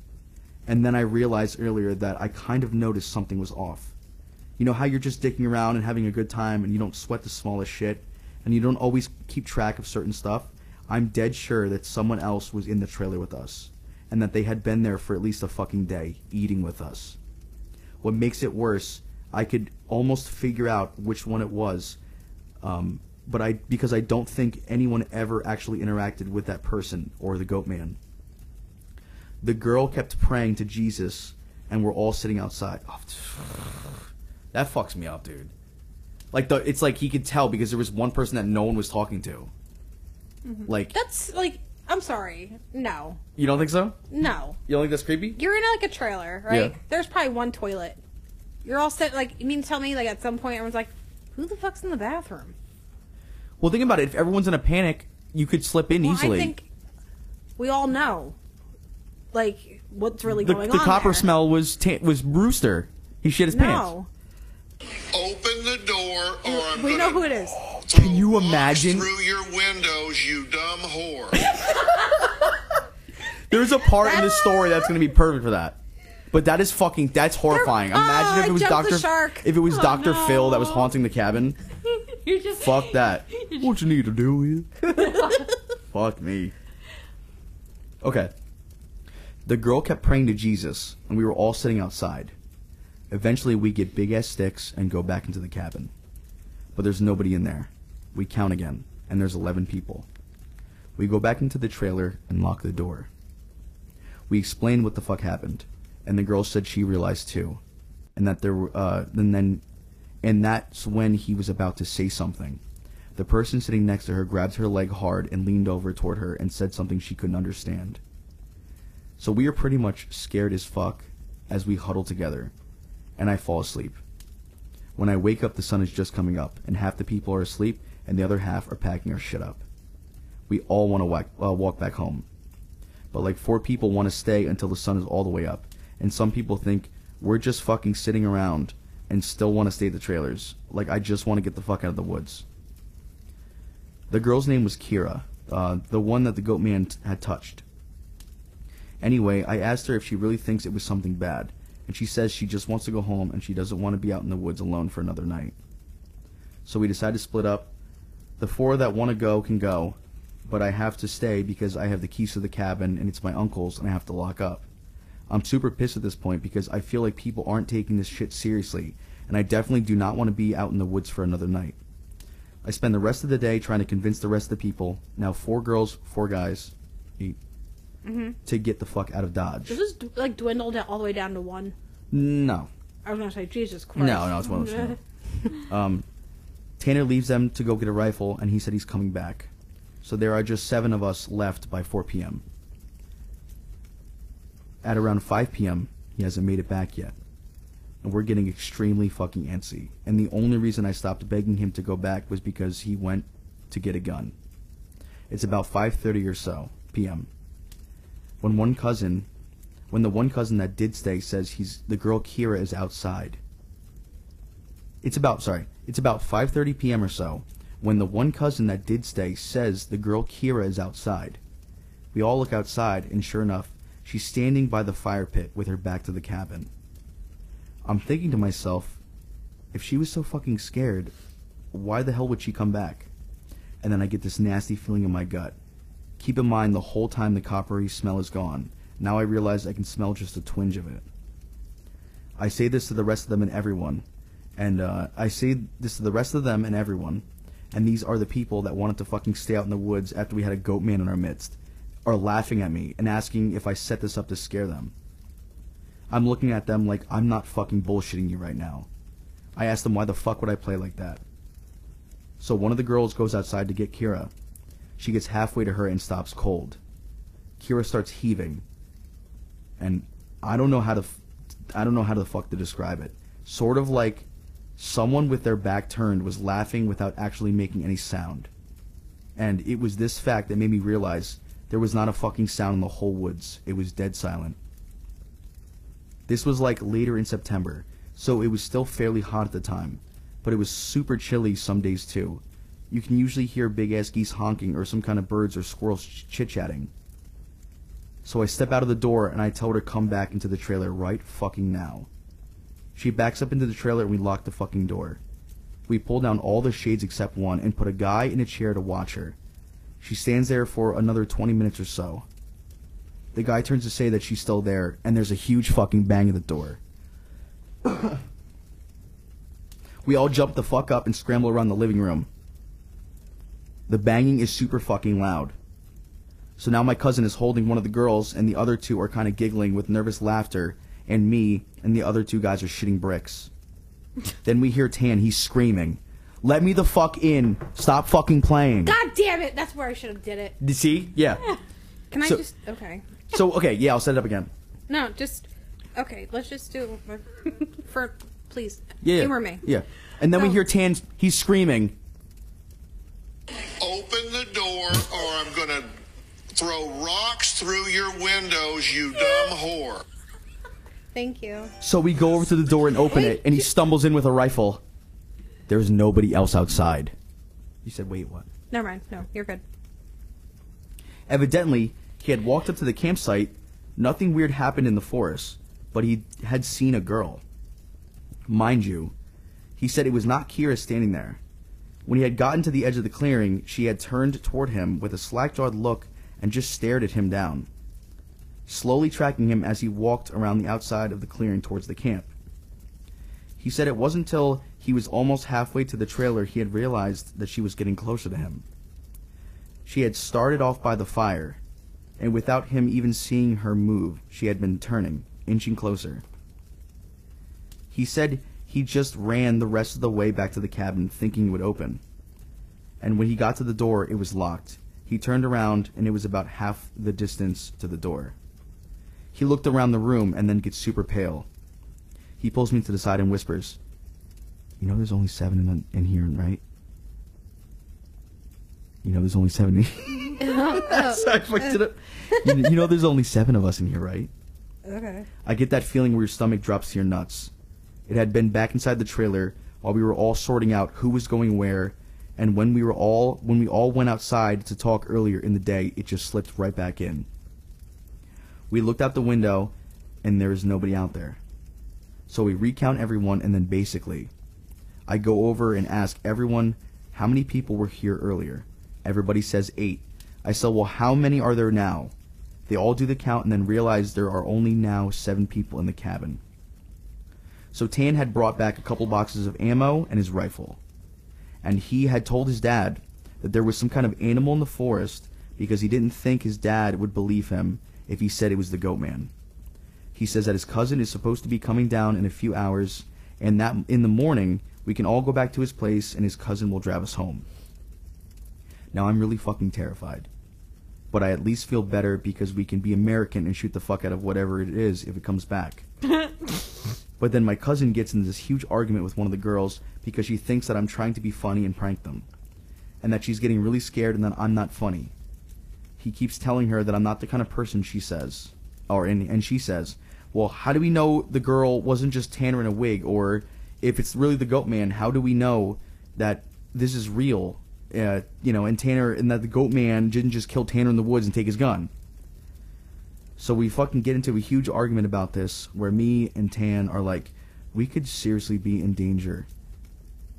And then I realized earlier that I kind of noticed something was off. You know how you're just dicking around and having a good time and you don't sweat the smallest shit and you don't always keep track of certain stuff? I'm dead sure that someone else was in the trailer with us and that they had been there for at least a fucking day eating with us. What makes it worse, I could almost figure out which one it was, um, but I because I don't think anyone ever actually interacted with that person or the goat man. The girl kept praying to Jesus, and we're all sitting outside. Oh, that fucks me up, dude. Like the, it's like he could tell because there was one person that no one was talking to. Mm-hmm. Like That's like, I'm sorry. No. you don't think so? No. You don't think that's creepy? You're in like a trailer, right? Yeah. There's probably one toilet. You're all set, like, you mean to tell me, like, at some point everyone's like, who the fuck's in the bathroom? Well, think about it. If everyone's in a panic, you could slip in Well, easily. I think we all know, like, what's really the going the on. The copper there. smell was ta- was Brewster. He shit his pants. Open the door, or I'm We know who it is. Can you imagine? through your windows, you dumb whore? There's a part in this story that's going to be perfect for that. But that is fucking that's horrifying. Oh, Imagine if it was Doctor shark. if it was Oh, Doctor no. Phil that was haunting the cabin. You just Fuck that. What you need to do is Fuck me. Okay. The girl kept praying to Jesus, and we were all sitting outside. Eventually, we get big ass sticks and go back into the cabin. But there's nobody in there. We count again, and there's 11 people. We go back into the trailer and lock the door. We explain what the fuck happened, and the girl said she realized too, and that there were, uh, and then, and that's when he was about to say something. The person sitting next to her grabbed her leg hard and leaned over toward her and said something she couldn't understand. So we are pretty much scared as fuck as we huddle together, and I fall asleep. When I wake up, the sun is just coming up, and half the people are asleep, and the other half are packing our shit up. We all want to walk, uh, walk back home, but like four people want to stay until the sun is all the way up, and some people think we're just fucking sitting around and still want to stay at the trailers. Like I just want to get the fuck out of the woods. The girl's name was Kira, uh, the one that the goat man had touched. Anyway, I asked her if she really thinks it was something bad, and she says she just wants to go home and she doesn't want to be out in the woods alone for another night. So we decide to split up. The four that want to go can go, but I have to stay because I have the keys to the cabin and it's my uncle's and I have to lock up. I'm super pissed at this point because I feel like people aren't taking this shit seriously, and I definitely do not want to be out in the woods for another night. I spend the rest of the day trying to convince the rest of the people, now four girls, four guys, 8 to get the fuck out of Dodge. Does this like dwindle down all the way down to one? No. I was gonna say Jesus Christ. No, no, it's one of those. um, Tanner leaves them to go get a rifle, and he said he's coming back. So there are just seven of us left by 4 p.m. At around 5 p.m., he hasn't made it back yet. And we're getting extremely fucking antsy. And the only reason I stopped begging him to go back was because he went to get a gun. It's about 5:30 or so p.m. When one cousin, when the one cousin that did stay says he's the girl Kira is outside. It's about sorry, it's about 5:30 p.m. or so when the one cousin that did stay says the girl Kira is outside. We all look outside and sure enough, she's standing by the fire pit with her back to the cabin. I'm thinking to myself, if she was so fucking scared, why the hell would she come back? And then I get this nasty feeling in my gut. Keep in mind the whole time the coppery smell is gone. Now I realize I can smell just a twinge of it. I say this to the rest of them and everyone, and uh, I say this to the rest of them and everyone, and these are the people that wanted to fucking stay out in the woods after we had a goat man in our midst, are laughing at me and asking if I set this up to scare them. I'm looking at them like I'm not fucking bullshitting you right now. I ask them why the fuck would I play like that. So one of the girls goes outside to get Kira. She gets halfway to her and stops cold. Kira starts heaving, and I don't know how to, I don't know how to fuck to describe it. Sort of like someone with their back turned was laughing without actually making any sound. And it was this fact that made me realize there was not a fucking sound in the whole woods. It was dead silent. This was like later in September, so it was still fairly hot at the time, but it was super chilly some days too. You can usually hear big ass geese honking or some kind of birds or squirrels chit chatting. So I step out of the door and I tell her to come back into the trailer right fucking now. She backs up into the trailer and we lock the fucking door. We pull down all the shades except one and put a guy in a chair to watch her. She stands there for another 20 minutes or so. The guy turns to say that she's still there, and there's a huge fucking bang at the door. we all jump the fuck up and scramble around the living room. The banging is super fucking loud. So now my cousin is holding one of the girls, and the other two are kind of giggling with nervous laughter, and me and the other two guys are shitting bricks. then we hear Tan, he's screaming, Let me the fuck in! Stop fucking playing! God damn it! That's where I should have did it. You See? Yeah. Can I So- just? Okay. So, okay, yeah, I'll set it up again. No, just okay. Let's just do for please. Yeah. Humor me. Yeah. And then we hear Tan, he's screaming, Open the door or I'm gonna throw rocks through your windows, you dumb whore. Thank you. So we go over to the door and open Wait, it, and he stumbles in with a rifle. There's nobody else outside. You said, wait, what? Never mind. No, you're good. Evidently, he had walked up to the campsite. Nothing weird happened in the forest, but he had seen a girl. Mind you, he said it was not Kira standing there. When he had gotten to the edge of the clearing, she had turned toward him with a slack jawed look and just stared at him down, slowly tracking him as he walked around the outside of the clearing towards the camp. He said it wasn't until he was almost halfway to the trailer he had realized that she was getting closer to him. She had started off by the fire, and without him even seeing her move, she had been turning, inching closer. He said he just ran the rest of the way back to the cabin thinking it would open. And when he got to the door, it was locked. He turned around, and it was about half the distance to the door. He looked around the room and then gets super pale. He pulls me to the side and whispers, You know there's only seven in, in here, right? You know there's only seven in Sorry, I fucked it up. You, you know there's only seven of us in here, right? Okay. I get that feeling where your stomach drops to your nuts. It had been back inside the trailer while we were all sorting out who was going where, and when we were all when we all went outside to talk earlier in the day, it just slipped right back in. We looked out the window, and there is nobody out there. So we recount everyone, and then basically, I go over and ask everyone how many people were here earlier. Everybody says eight. I say, well, how many are there now? They all do the count and then realize there are only now seven people in the cabin. So Tan had brought back a couple boxes of ammo and his rifle. And he had told his dad that there was some kind of animal in the forest because he didn't think his dad would believe him if he said it was the goat man. He says that his cousin is supposed to be coming down in a few hours and that in the morning we can all go back to his place and his cousin will drive us home. Now I'm really fucking terrified. But I at least feel better because we can be American and shoot the fuck out of whatever it is if it comes back. but then my cousin gets into this huge argument with one of the girls because she thinks that I'm trying to be funny and prank them. And that she's getting really scared and that I'm not funny. He keeps telling her that I'm not the kind of person she says. Or and, and she says, Well, how do we know the girl wasn't just Tanner in a wig? Or if it's really the goat man, how do we know that this is real? Uh, you know, and Tanner and that the goat man didn't just kill Tanner in the woods and take his gun. So we fucking get into a huge argument about this where me and Tan are like, we could seriously be in danger.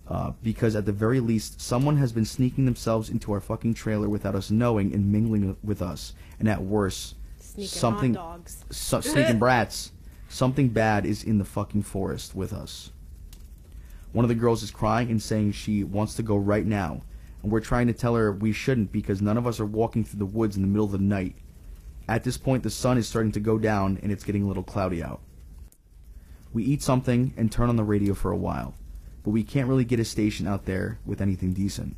Uh, because at the very least, someone has been sneaking themselves into our fucking trailer without us knowing and mingling with us. And at worst, Sneaking something, so, sneaking brats, something bad is in the fucking forest with us. One of the girls is crying and saying she wants to go right now. And we're trying to tell her we shouldn't because none of us are walking through the woods in the middle of the night. At this point, the sun is starting to go down and it's getting a little cloudy out. We eat something and turn on the radio for a while, but we can't really get a station out there with anything decent.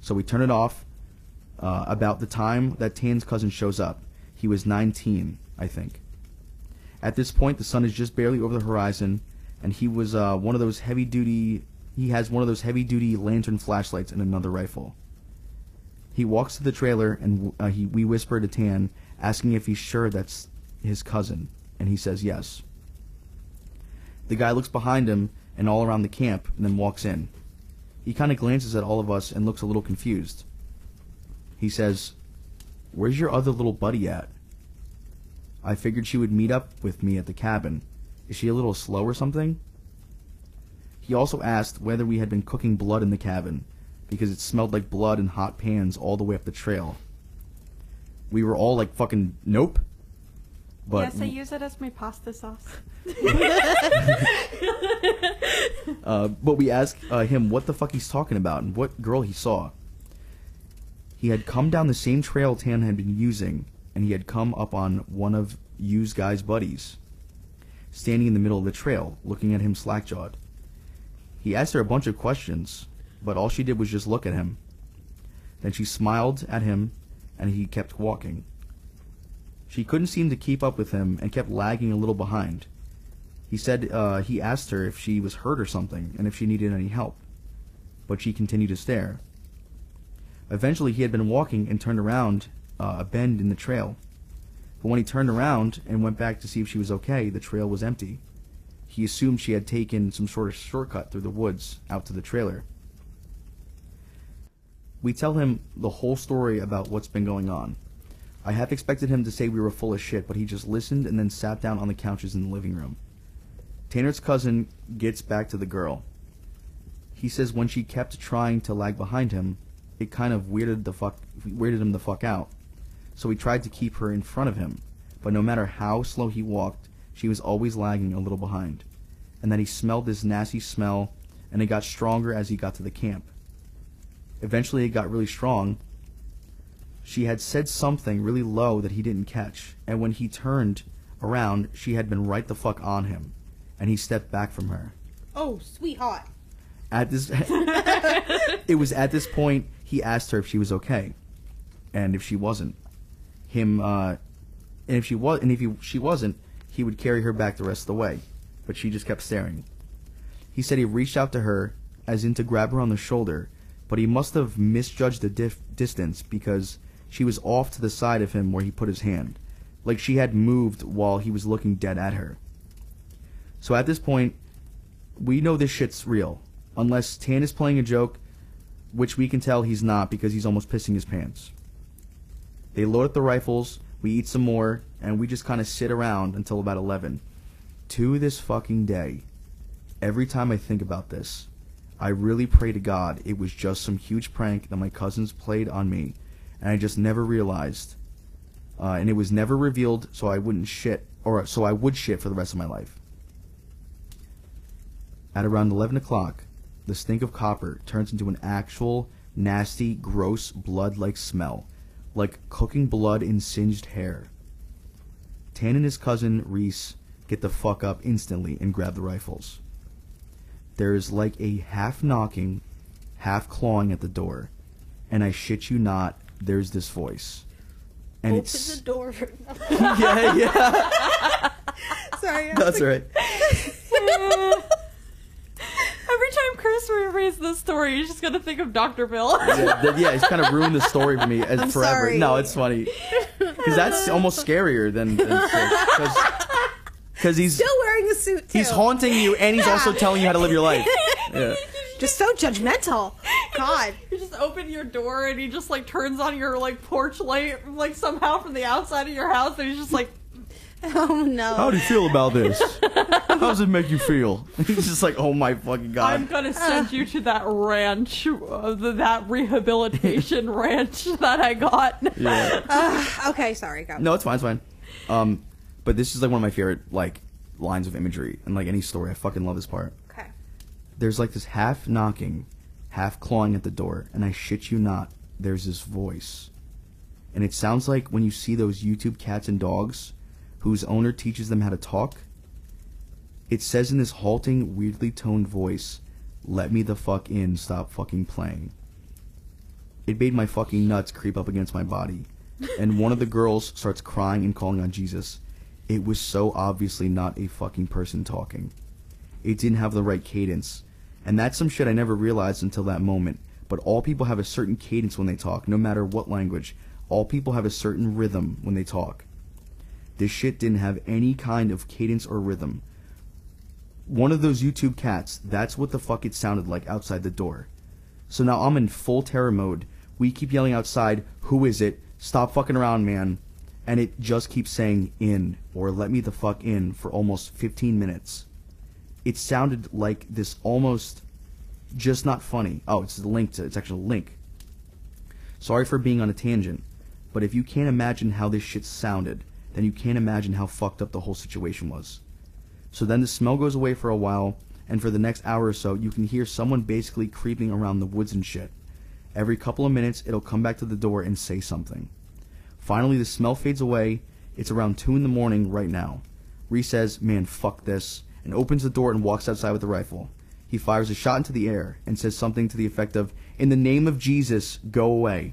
So we turn it off, uh, about the time that Tan's cousin shows up. He was 19, I think. At this point, the sun is just barely over the horizon, and he was uh, one of those heavy duty. He has one of those heavy duty lantern flashlights and another rifle. He walks to the trailer, and uh, he we whisper to Tan, asking if he's sure that's his cousin, and he says yes. The guy looks behind him and all around the camp, and then walks in. He kind of glances at all of us and looks a little confused. He says, Where's your other little buddy at? I figured she would meet up with me at the cabin. Is she a little slow or something? He also asked whether we had been cooking blood in the cabin, because it smelled like blood in hot pans all the way up the trail. We were all like fucking nope. But yes, I use it as my pasta sauce. Uh, but we asked uh, him what the fuck he's talking about and what girl he saw. He had come down the same trail Tan had been using, and he had come up on one of Yu's guy's buddies, standing in the middle of the trail, looking at him slack-jawed. He asked her a bunch of questions, but all she did was just look at him. Then she smiled at him, and he kept walking. She couldn't seem to keep up with him and kept lagging a little behind. He said uh, he asked her if she was hurt or something and if she needed any help, but she continued to stare. Eventually, he had been walking and turned around uh, a bend in the trail. But when he turned around and went back to see if she was okay, the trail was empty. He assumed she had taken some sort of shortcut through the woods out to the trailer. We tell him the whole story about what's been going on. I half expected him to say we were full of shit, but he just listened and then sat down on the couches in the living room. Tanner's cousin gets back to the girl. He says when she kept trying to lag behind him, it kind of weirded the fuck weirded him the fuck out. So he tried to keep her in front of him, but no matter how slow he walked, she was always lagging a little behind. And that he smelled this nasty smell, and it got stronger as he got to the camp. Eventually it got really strong. She had said something really low that he didn't catch, and when he turned around, she had been right the fuck on him, and he stepped back from her. Oh, sweetheart. At this, it was at this point he asked her if she was okay, and if she wasn't, him, uh, and if she was, and if he, she wasn't, he would carry her back the rest of the way, but she just kept staring. He said he reached out to her, as in to grab her on the shoulder, but he must have misjudged the dif- distance because she was off to the side of him where he put his hand, like she had moved while he was looking dead at her. So at this point, we know this shit's real, unless Tan is playing a joke, which we can tell he's not because he's almost pissing his pants. They load up the rifles, we eat some more, and we just kind of sit around until about 11. To this fucking day, every time I think about this, I really pray to God it was just some huge prank that my cousins played on me, and I just never realized. Uh, and it was never revealed, so I wouldn't shit, or so I would shit for the rest of my life. At around 11 o'clock, the stink of copper turns into an actual, nasty, gross, blood like smell, like cooking blood in singed hair. Tan and his cousin, Reese, get the fuck up instantly and grab the rifles. There is like a half knocking, half clawing at the door, and I shit you not, there's this voice. And Open it's the door. yeah, yeah, Sorry. that's right. Every time Chris rereads this story, he's just gonna think of Dr. Phil. yeah, th- yeah, he's kind of ruined the story for me as I'm forever. sorry. No, it's funny because that's almost scarier than because he's Still wearing a suit too. he's haunting you and he's also telling you how to live your life. Yeah. Just so judgmental. God. You just open your door and he just like turns on your like porch light like somehow from the outside of your house and he's just like Oh no. How do you feel about this? How does it make you feel? He's just like, oh my fucking god. I'm gonna send you to that ranch, uh, the, that rehabilitation ranch that I got. Yeah. okay, sorry. Go. No, it's fine, it's fine. Um, but this is like one of my favorite like lines of imagery and like any story. I fucking love this part. Okay. There's like this half knocking, half clawing at the door, and I shit you not, there's this voice. And it sounds like when you see those YouTube cats and dogs whose owner teaches them how to talk. It says in this halting, weirdly toned voice, let me the fuck in, stop fucking playing. It made my fucking nuts creep up against my body. And one of the girls starts crying and calling on Jesus. It was so obviously not a fucking person talking. It didn't have the right cadence. And that's some shit I never realized until that moment. But all people have a certain cadence when they talk, no matter what language. All people have a certain rhythm when they talk. This shit didn't have any kind of cadence or rhythm. One of those YouTube cats, that's what the fuck it sounded like outside the door. So now I'm in full terror mode. We keep yelling outside, Who is it? Stop fucking around, man. And it just keeps saying in or let me the fuck in for almost 15 minutes. It sounded like this almost just not funny. Oh, it's a link to it's actually a link. Sorry for being on a tangent, but if you can't imagine how this shit sounded, then you can't imagine how fucked up the whole situation was. So then the smell goes away for a while, and for the next hour or so, you can hear someone basically creeping around the woods and shit. Every couple of minutes, it'll come back to the door and say something. Finally, the smell fades away. It's around 2 in the morning right now. Reese says, Man, fuck this, and opens the door and walks outside with a rifle. He fires a shot into the air and says something to the effect of, In the name of Jesus, go away.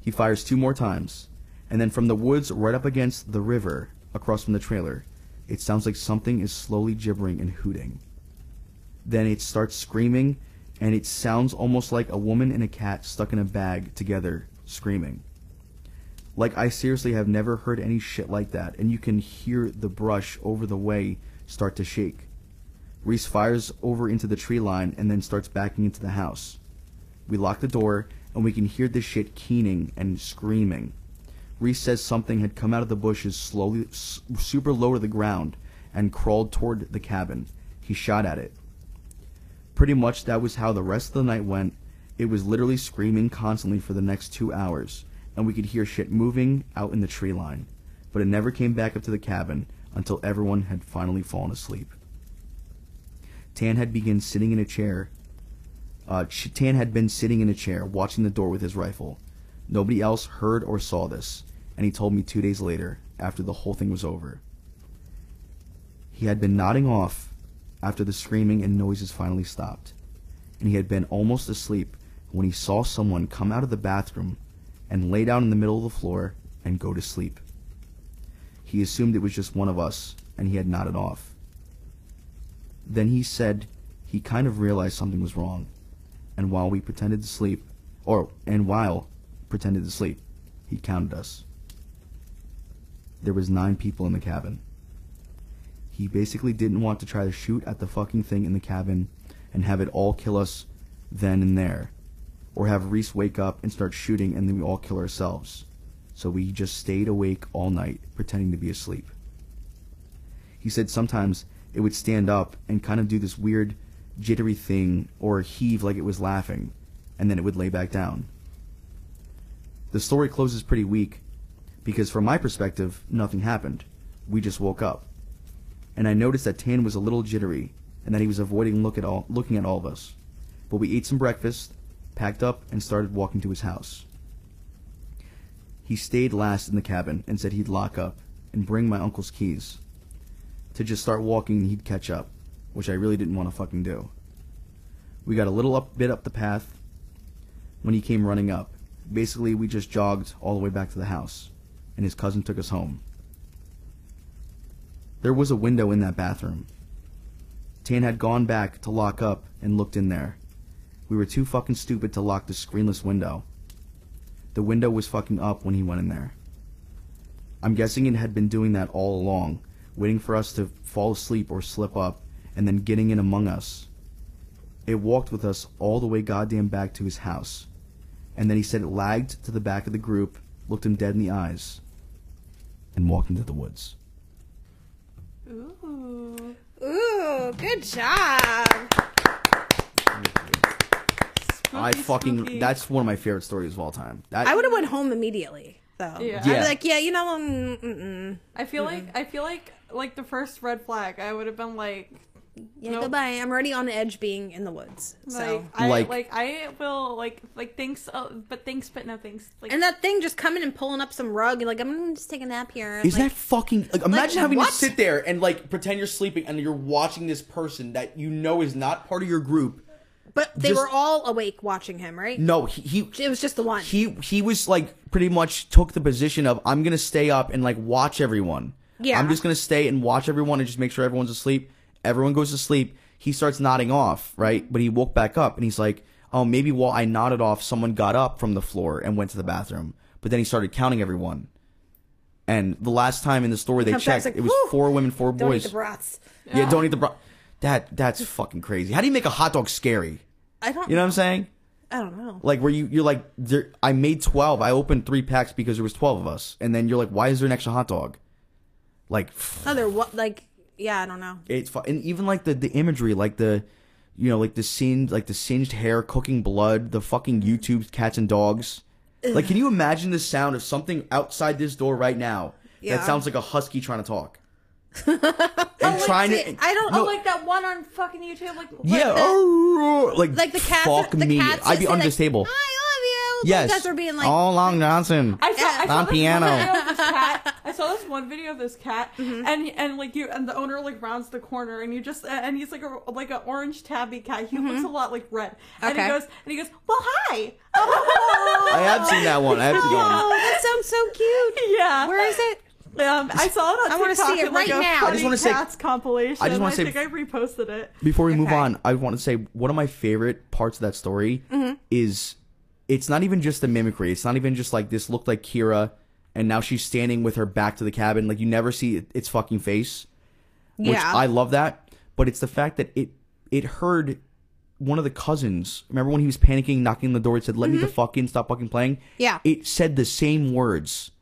He fires two more times, and then from the woods right up against the river, across from the trailer, it sounds like something is slowly gibbering and hooting. Then it starts screaming, and it sounds almost like a woman and a cat stuck in a bag together screaming. Like, I seriously have never heard any shit like that, and you can hear the brush over the way start to shake. Reese fires over into the tree line and then starts backing into the house. We lock the door, and we can hear this shit keening and screaming. Reese says something had come out of the bushes slowly, super low to the ground, and crawled toward the cabin. He shot at it. Pretty much that was how the rest of the night went. It was literally screaming constantly for the next two hours, and we could hear shit moving out in the tree line. But it never came back up to the cabin until everyone had finally fallen asleep. Tan had begun sitting in a chair. Uh, Tan had been sitting in a chair, watching the door with his rifle. Nobody else heard or saw this, and he told me two days later, after the whole thing was over. He had been nodding off after the screaming and noises finally stopped, and he had been almost asleep when he saw someone come out of the bathroom and lay down in the middle of the floor and go to sleep. He assumed it was just one of us, and he had nodded off. Then he said he kind of realized something was wrong, and while we pretended to sleep, or and while pretended to sleep, he counted us. There was nine people in the cabin. He basically didn't want to try to shoot at the fucking thing in the cabin and have it all kill us then and there, or have Reese wake up and start shooting and then we all kill ourselves. So we just stayed awake all night, pretending to be asleep. He said sometimes it would stand up and kind of do this weird jittery thing or heave like it was laughing, and then it would lay back down. The story closes pretty weak because, from my perspective, nothing happened. We just woke up. And I noticed that Tan was a little jittery and that he was avoiding look at all, looking at all of us. But we ate some breakfast, packed up, and started walking to his house. He stayed last in the cabin and said he'd lock up and bring my uncle's keys. To just start walking he'd catch up, which I really didn't want to fucking do. We got a little up, bit up the path when he came running up. Basically, we just jogged all the way back to the house, and his cousin took us home. There was a window in that bathroom. Tan had gone back to lock up and looked in there. We were too fucking stupid to lock the screenless window. The window was fucking up when he went in there. I'm guessing it had been doing that all along, waiting for us to fall asleep or slip up, and then getting in among us. It walked with us all the way goddamn back to his house. And then he said it lagged to the back of the group, looked him dead in the eyes, and walked into the woods. Ooh. Ooh, good job. I fucking spooky. that's one of my favorite stories of all time. That, I would have went home immediately, though. Yeah. I'd be like, yeah, you know, mm, mm, mm. I feel like I feel like like the first red flag. I would have been like, yeah, Nope. goodbye. I'm already on edge being in the woods. like, So, I Like- like, I will like like thanks, uh, but thanks, but no thanks. Like, and that thing just coming and pulling up some rug, and like, I'm gonna just take a nap here. Is like, that fucking like imagine having what? to sit there and like pretend you're sleeping and you're watching this person that you know is not part of your group But they Just- were all awake watching him, right? No, he, he It was just the one. he he was like pretty much took the position of I'm gonna stay up and like watch everyone. Yeah. I'm just gonna stay and watch everyone and just make sure everyone's asleep. Everyone goes to sleep. He starts nodding off, right? But he woke back up and he's like, "Oh, maybe while I nodded off, someone got up from the floor and went to the bathroom." But then he started counting everyone. And the last time in the story they Comes checked, like, it was four women, four Don't boys. eat the brats. Yeah, don't eat the brats. That that's fucking crazy. How do you make a hot dog scary? I don't. You know what I'm saying? I don't know. Like where you you're like there, I made twelve. I opened three packs because there was twelve of us, and then you're like, why is there an extra hot dog? Like No, they're what? Like, yeah, I don't know. it's fu- and even like the the imagery, like the you know like the singed like the singed hair, cooking blood, the fucking YouTube cats and dogs. Like, can you imagine the sound of something outside this door right now Yeah. that sounds like a husky trying to talk? and trying see, to I don't- no, Oh, like that one on fucking YouTube, like yeah, the- oh, like Like the cats. Fuck the me, cats I'd be under like, this table. I. Yes. Those guys are being like, oh, Long Johnson. I saw, I saw On this piano. One video of this cat. I saw this one video of this cat, Mm-hmm. and and like you and the owner like rounds the corner, and you just and he's like a like an orange tabby cat. He looks a lot like red, and Mm-hmm. Okay. he goes and he goes, well, hi. I have seen that one. I have seen that one. oh, that sounds so cute. yeah. Where is it? Um, I saw it on I wanna see it in, like, right now. I funny just wanna say- cats compilation. I just wanna I say- think I reposted it. Before we move on, I want to say one of my favorite parts of that story is it's not even just the mimicry. It's not even just like this looked like Kira and now she's standing with her back to the cabin. Like you never see it, its fucking face. Which Yeah. I love that. But it's the fact that it it heard one of the cousins. Remember when he was panicking, knocking on the door, it said, Let me the mm-hmm. fuck in, stop fucking playing? Yeah. It said the same words,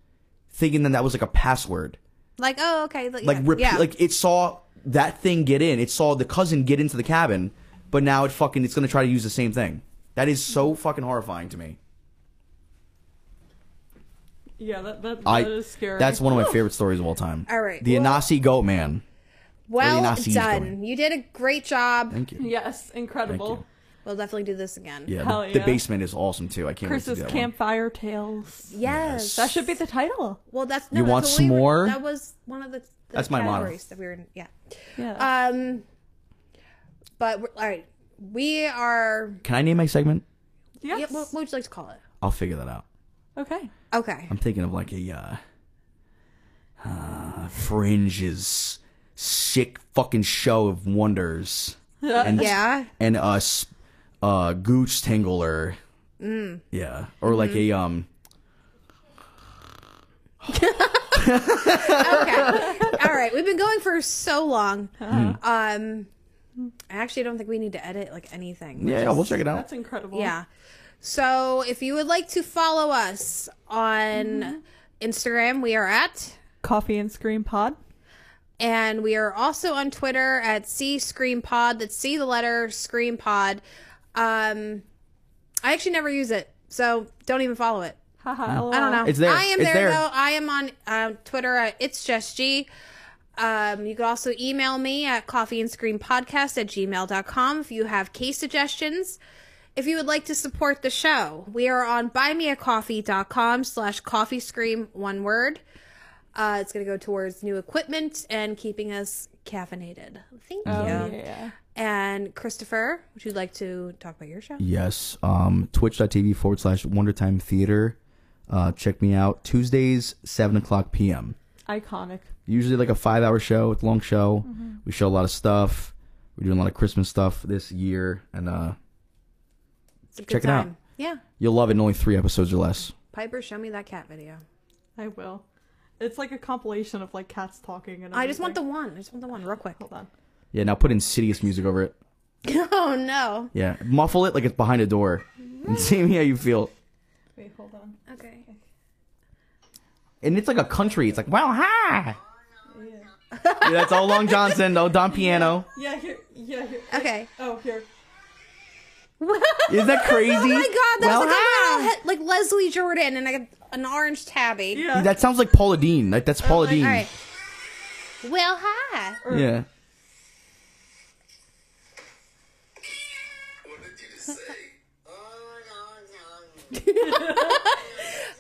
thinking that that was like a password. Like, oh, okay. Like, Like yeah. repeat, yeah. like it saw that thing get in. It saw the cousin get into the cabin, but now it fucking it's gonna try to use the same thing. That is so fucking horrifying to me. Yeah, that that, I that is scary. that's one of my favorite stories of all time. All right, the well- Anansi Goat Man. well Really nice he's done. You did a great job. Thank you. yes, Thank incredible. you. We'll definitely do this again. Yeah, Hell the, the basement is awesome too. I can't wait to Chris's do that campfire tales. Yes. That should be the title. Well, that's no, You that's want what some we more? That was one of the, the That's my motto. that we were in. Yeah. Yeah. Um. But we're, all right, we are. Can I name my segment? yes. Yeah, what, what would you like to call it? I'll figure that out. okay. Okay. I'm thinking of like a uh, uh fringes sick fucking show of wonders. and Yeah. and a s- uh gooch tingler. Mm. Yeah, or like Mm-hmm. a um. Okay. all right. We've been going for so long. Hmm. Um. I actually don't think we need to edit like anything. Yeah, we'll check it out. That's incredible. Yeah. So if you would like to follow us on Instagram, we are at, Coffee and Scream Pod. and we are also on Twitter at C Scream Pod. That's C the letter Scream Pod. Um, I actually never use it, so don't even follow it. Haha. I don't know. It's there. I am It's there, there. though. I am on um, Twitter at It's Just G. Um, you can also email me at coffee and scream podcast at gmail.com if you have case suggestions. If you would like to support the show, we are on buymeacoffee.com slash coffee scream one word. Uh, it's going to go towards new equipment and keeping us caffeinated. Thank you. Oh, yeah. And Christopher, would you like to talk about your show? Yes. Um, Twitch.tv forward slash Wonder Time Theater. Uh, check me out Tuesdays, 7 o'clock p.m. Iconic. Usually like a five hour show. It's a long show. Mm-hmm. We show a lot of stuff. We're doing a lot of Christmas stuff this year. And uh, It's a good Check it out. Yeah. you'll love it in only three episodes or less. Piper, show me that cat video. I will. It's like a compilation of like cats talking and. I just want the one. I just want the one real quick. Hold on. Yeah, now put insidious music over it. Oh no. Yeah, muffle it like it's behind a door. And see me how you feel. Wait, hold on. Okay. And it's like a country. It's like, well, hi. Yeah, that's all Long Johnson, no Don Piano. Yeah, here. Yeah, here. Okay. Oh, here. Isn't that crazy? Oh my god, that well, was like, hi. a little, he- like Leslie Jordan and like an orange tabby. Yeah. That sounds like Paula Deen. Like that's oh Paula Deen. All right. Well, hi. Er. Yeah. What did you just say?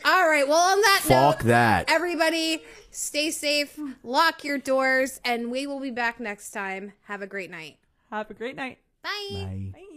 All right. Well, on that Fuck note, that. everybody stay safe, lock your doors, and we will be back next time. Have a great night. Have a great night. Bye. Bye. Bye.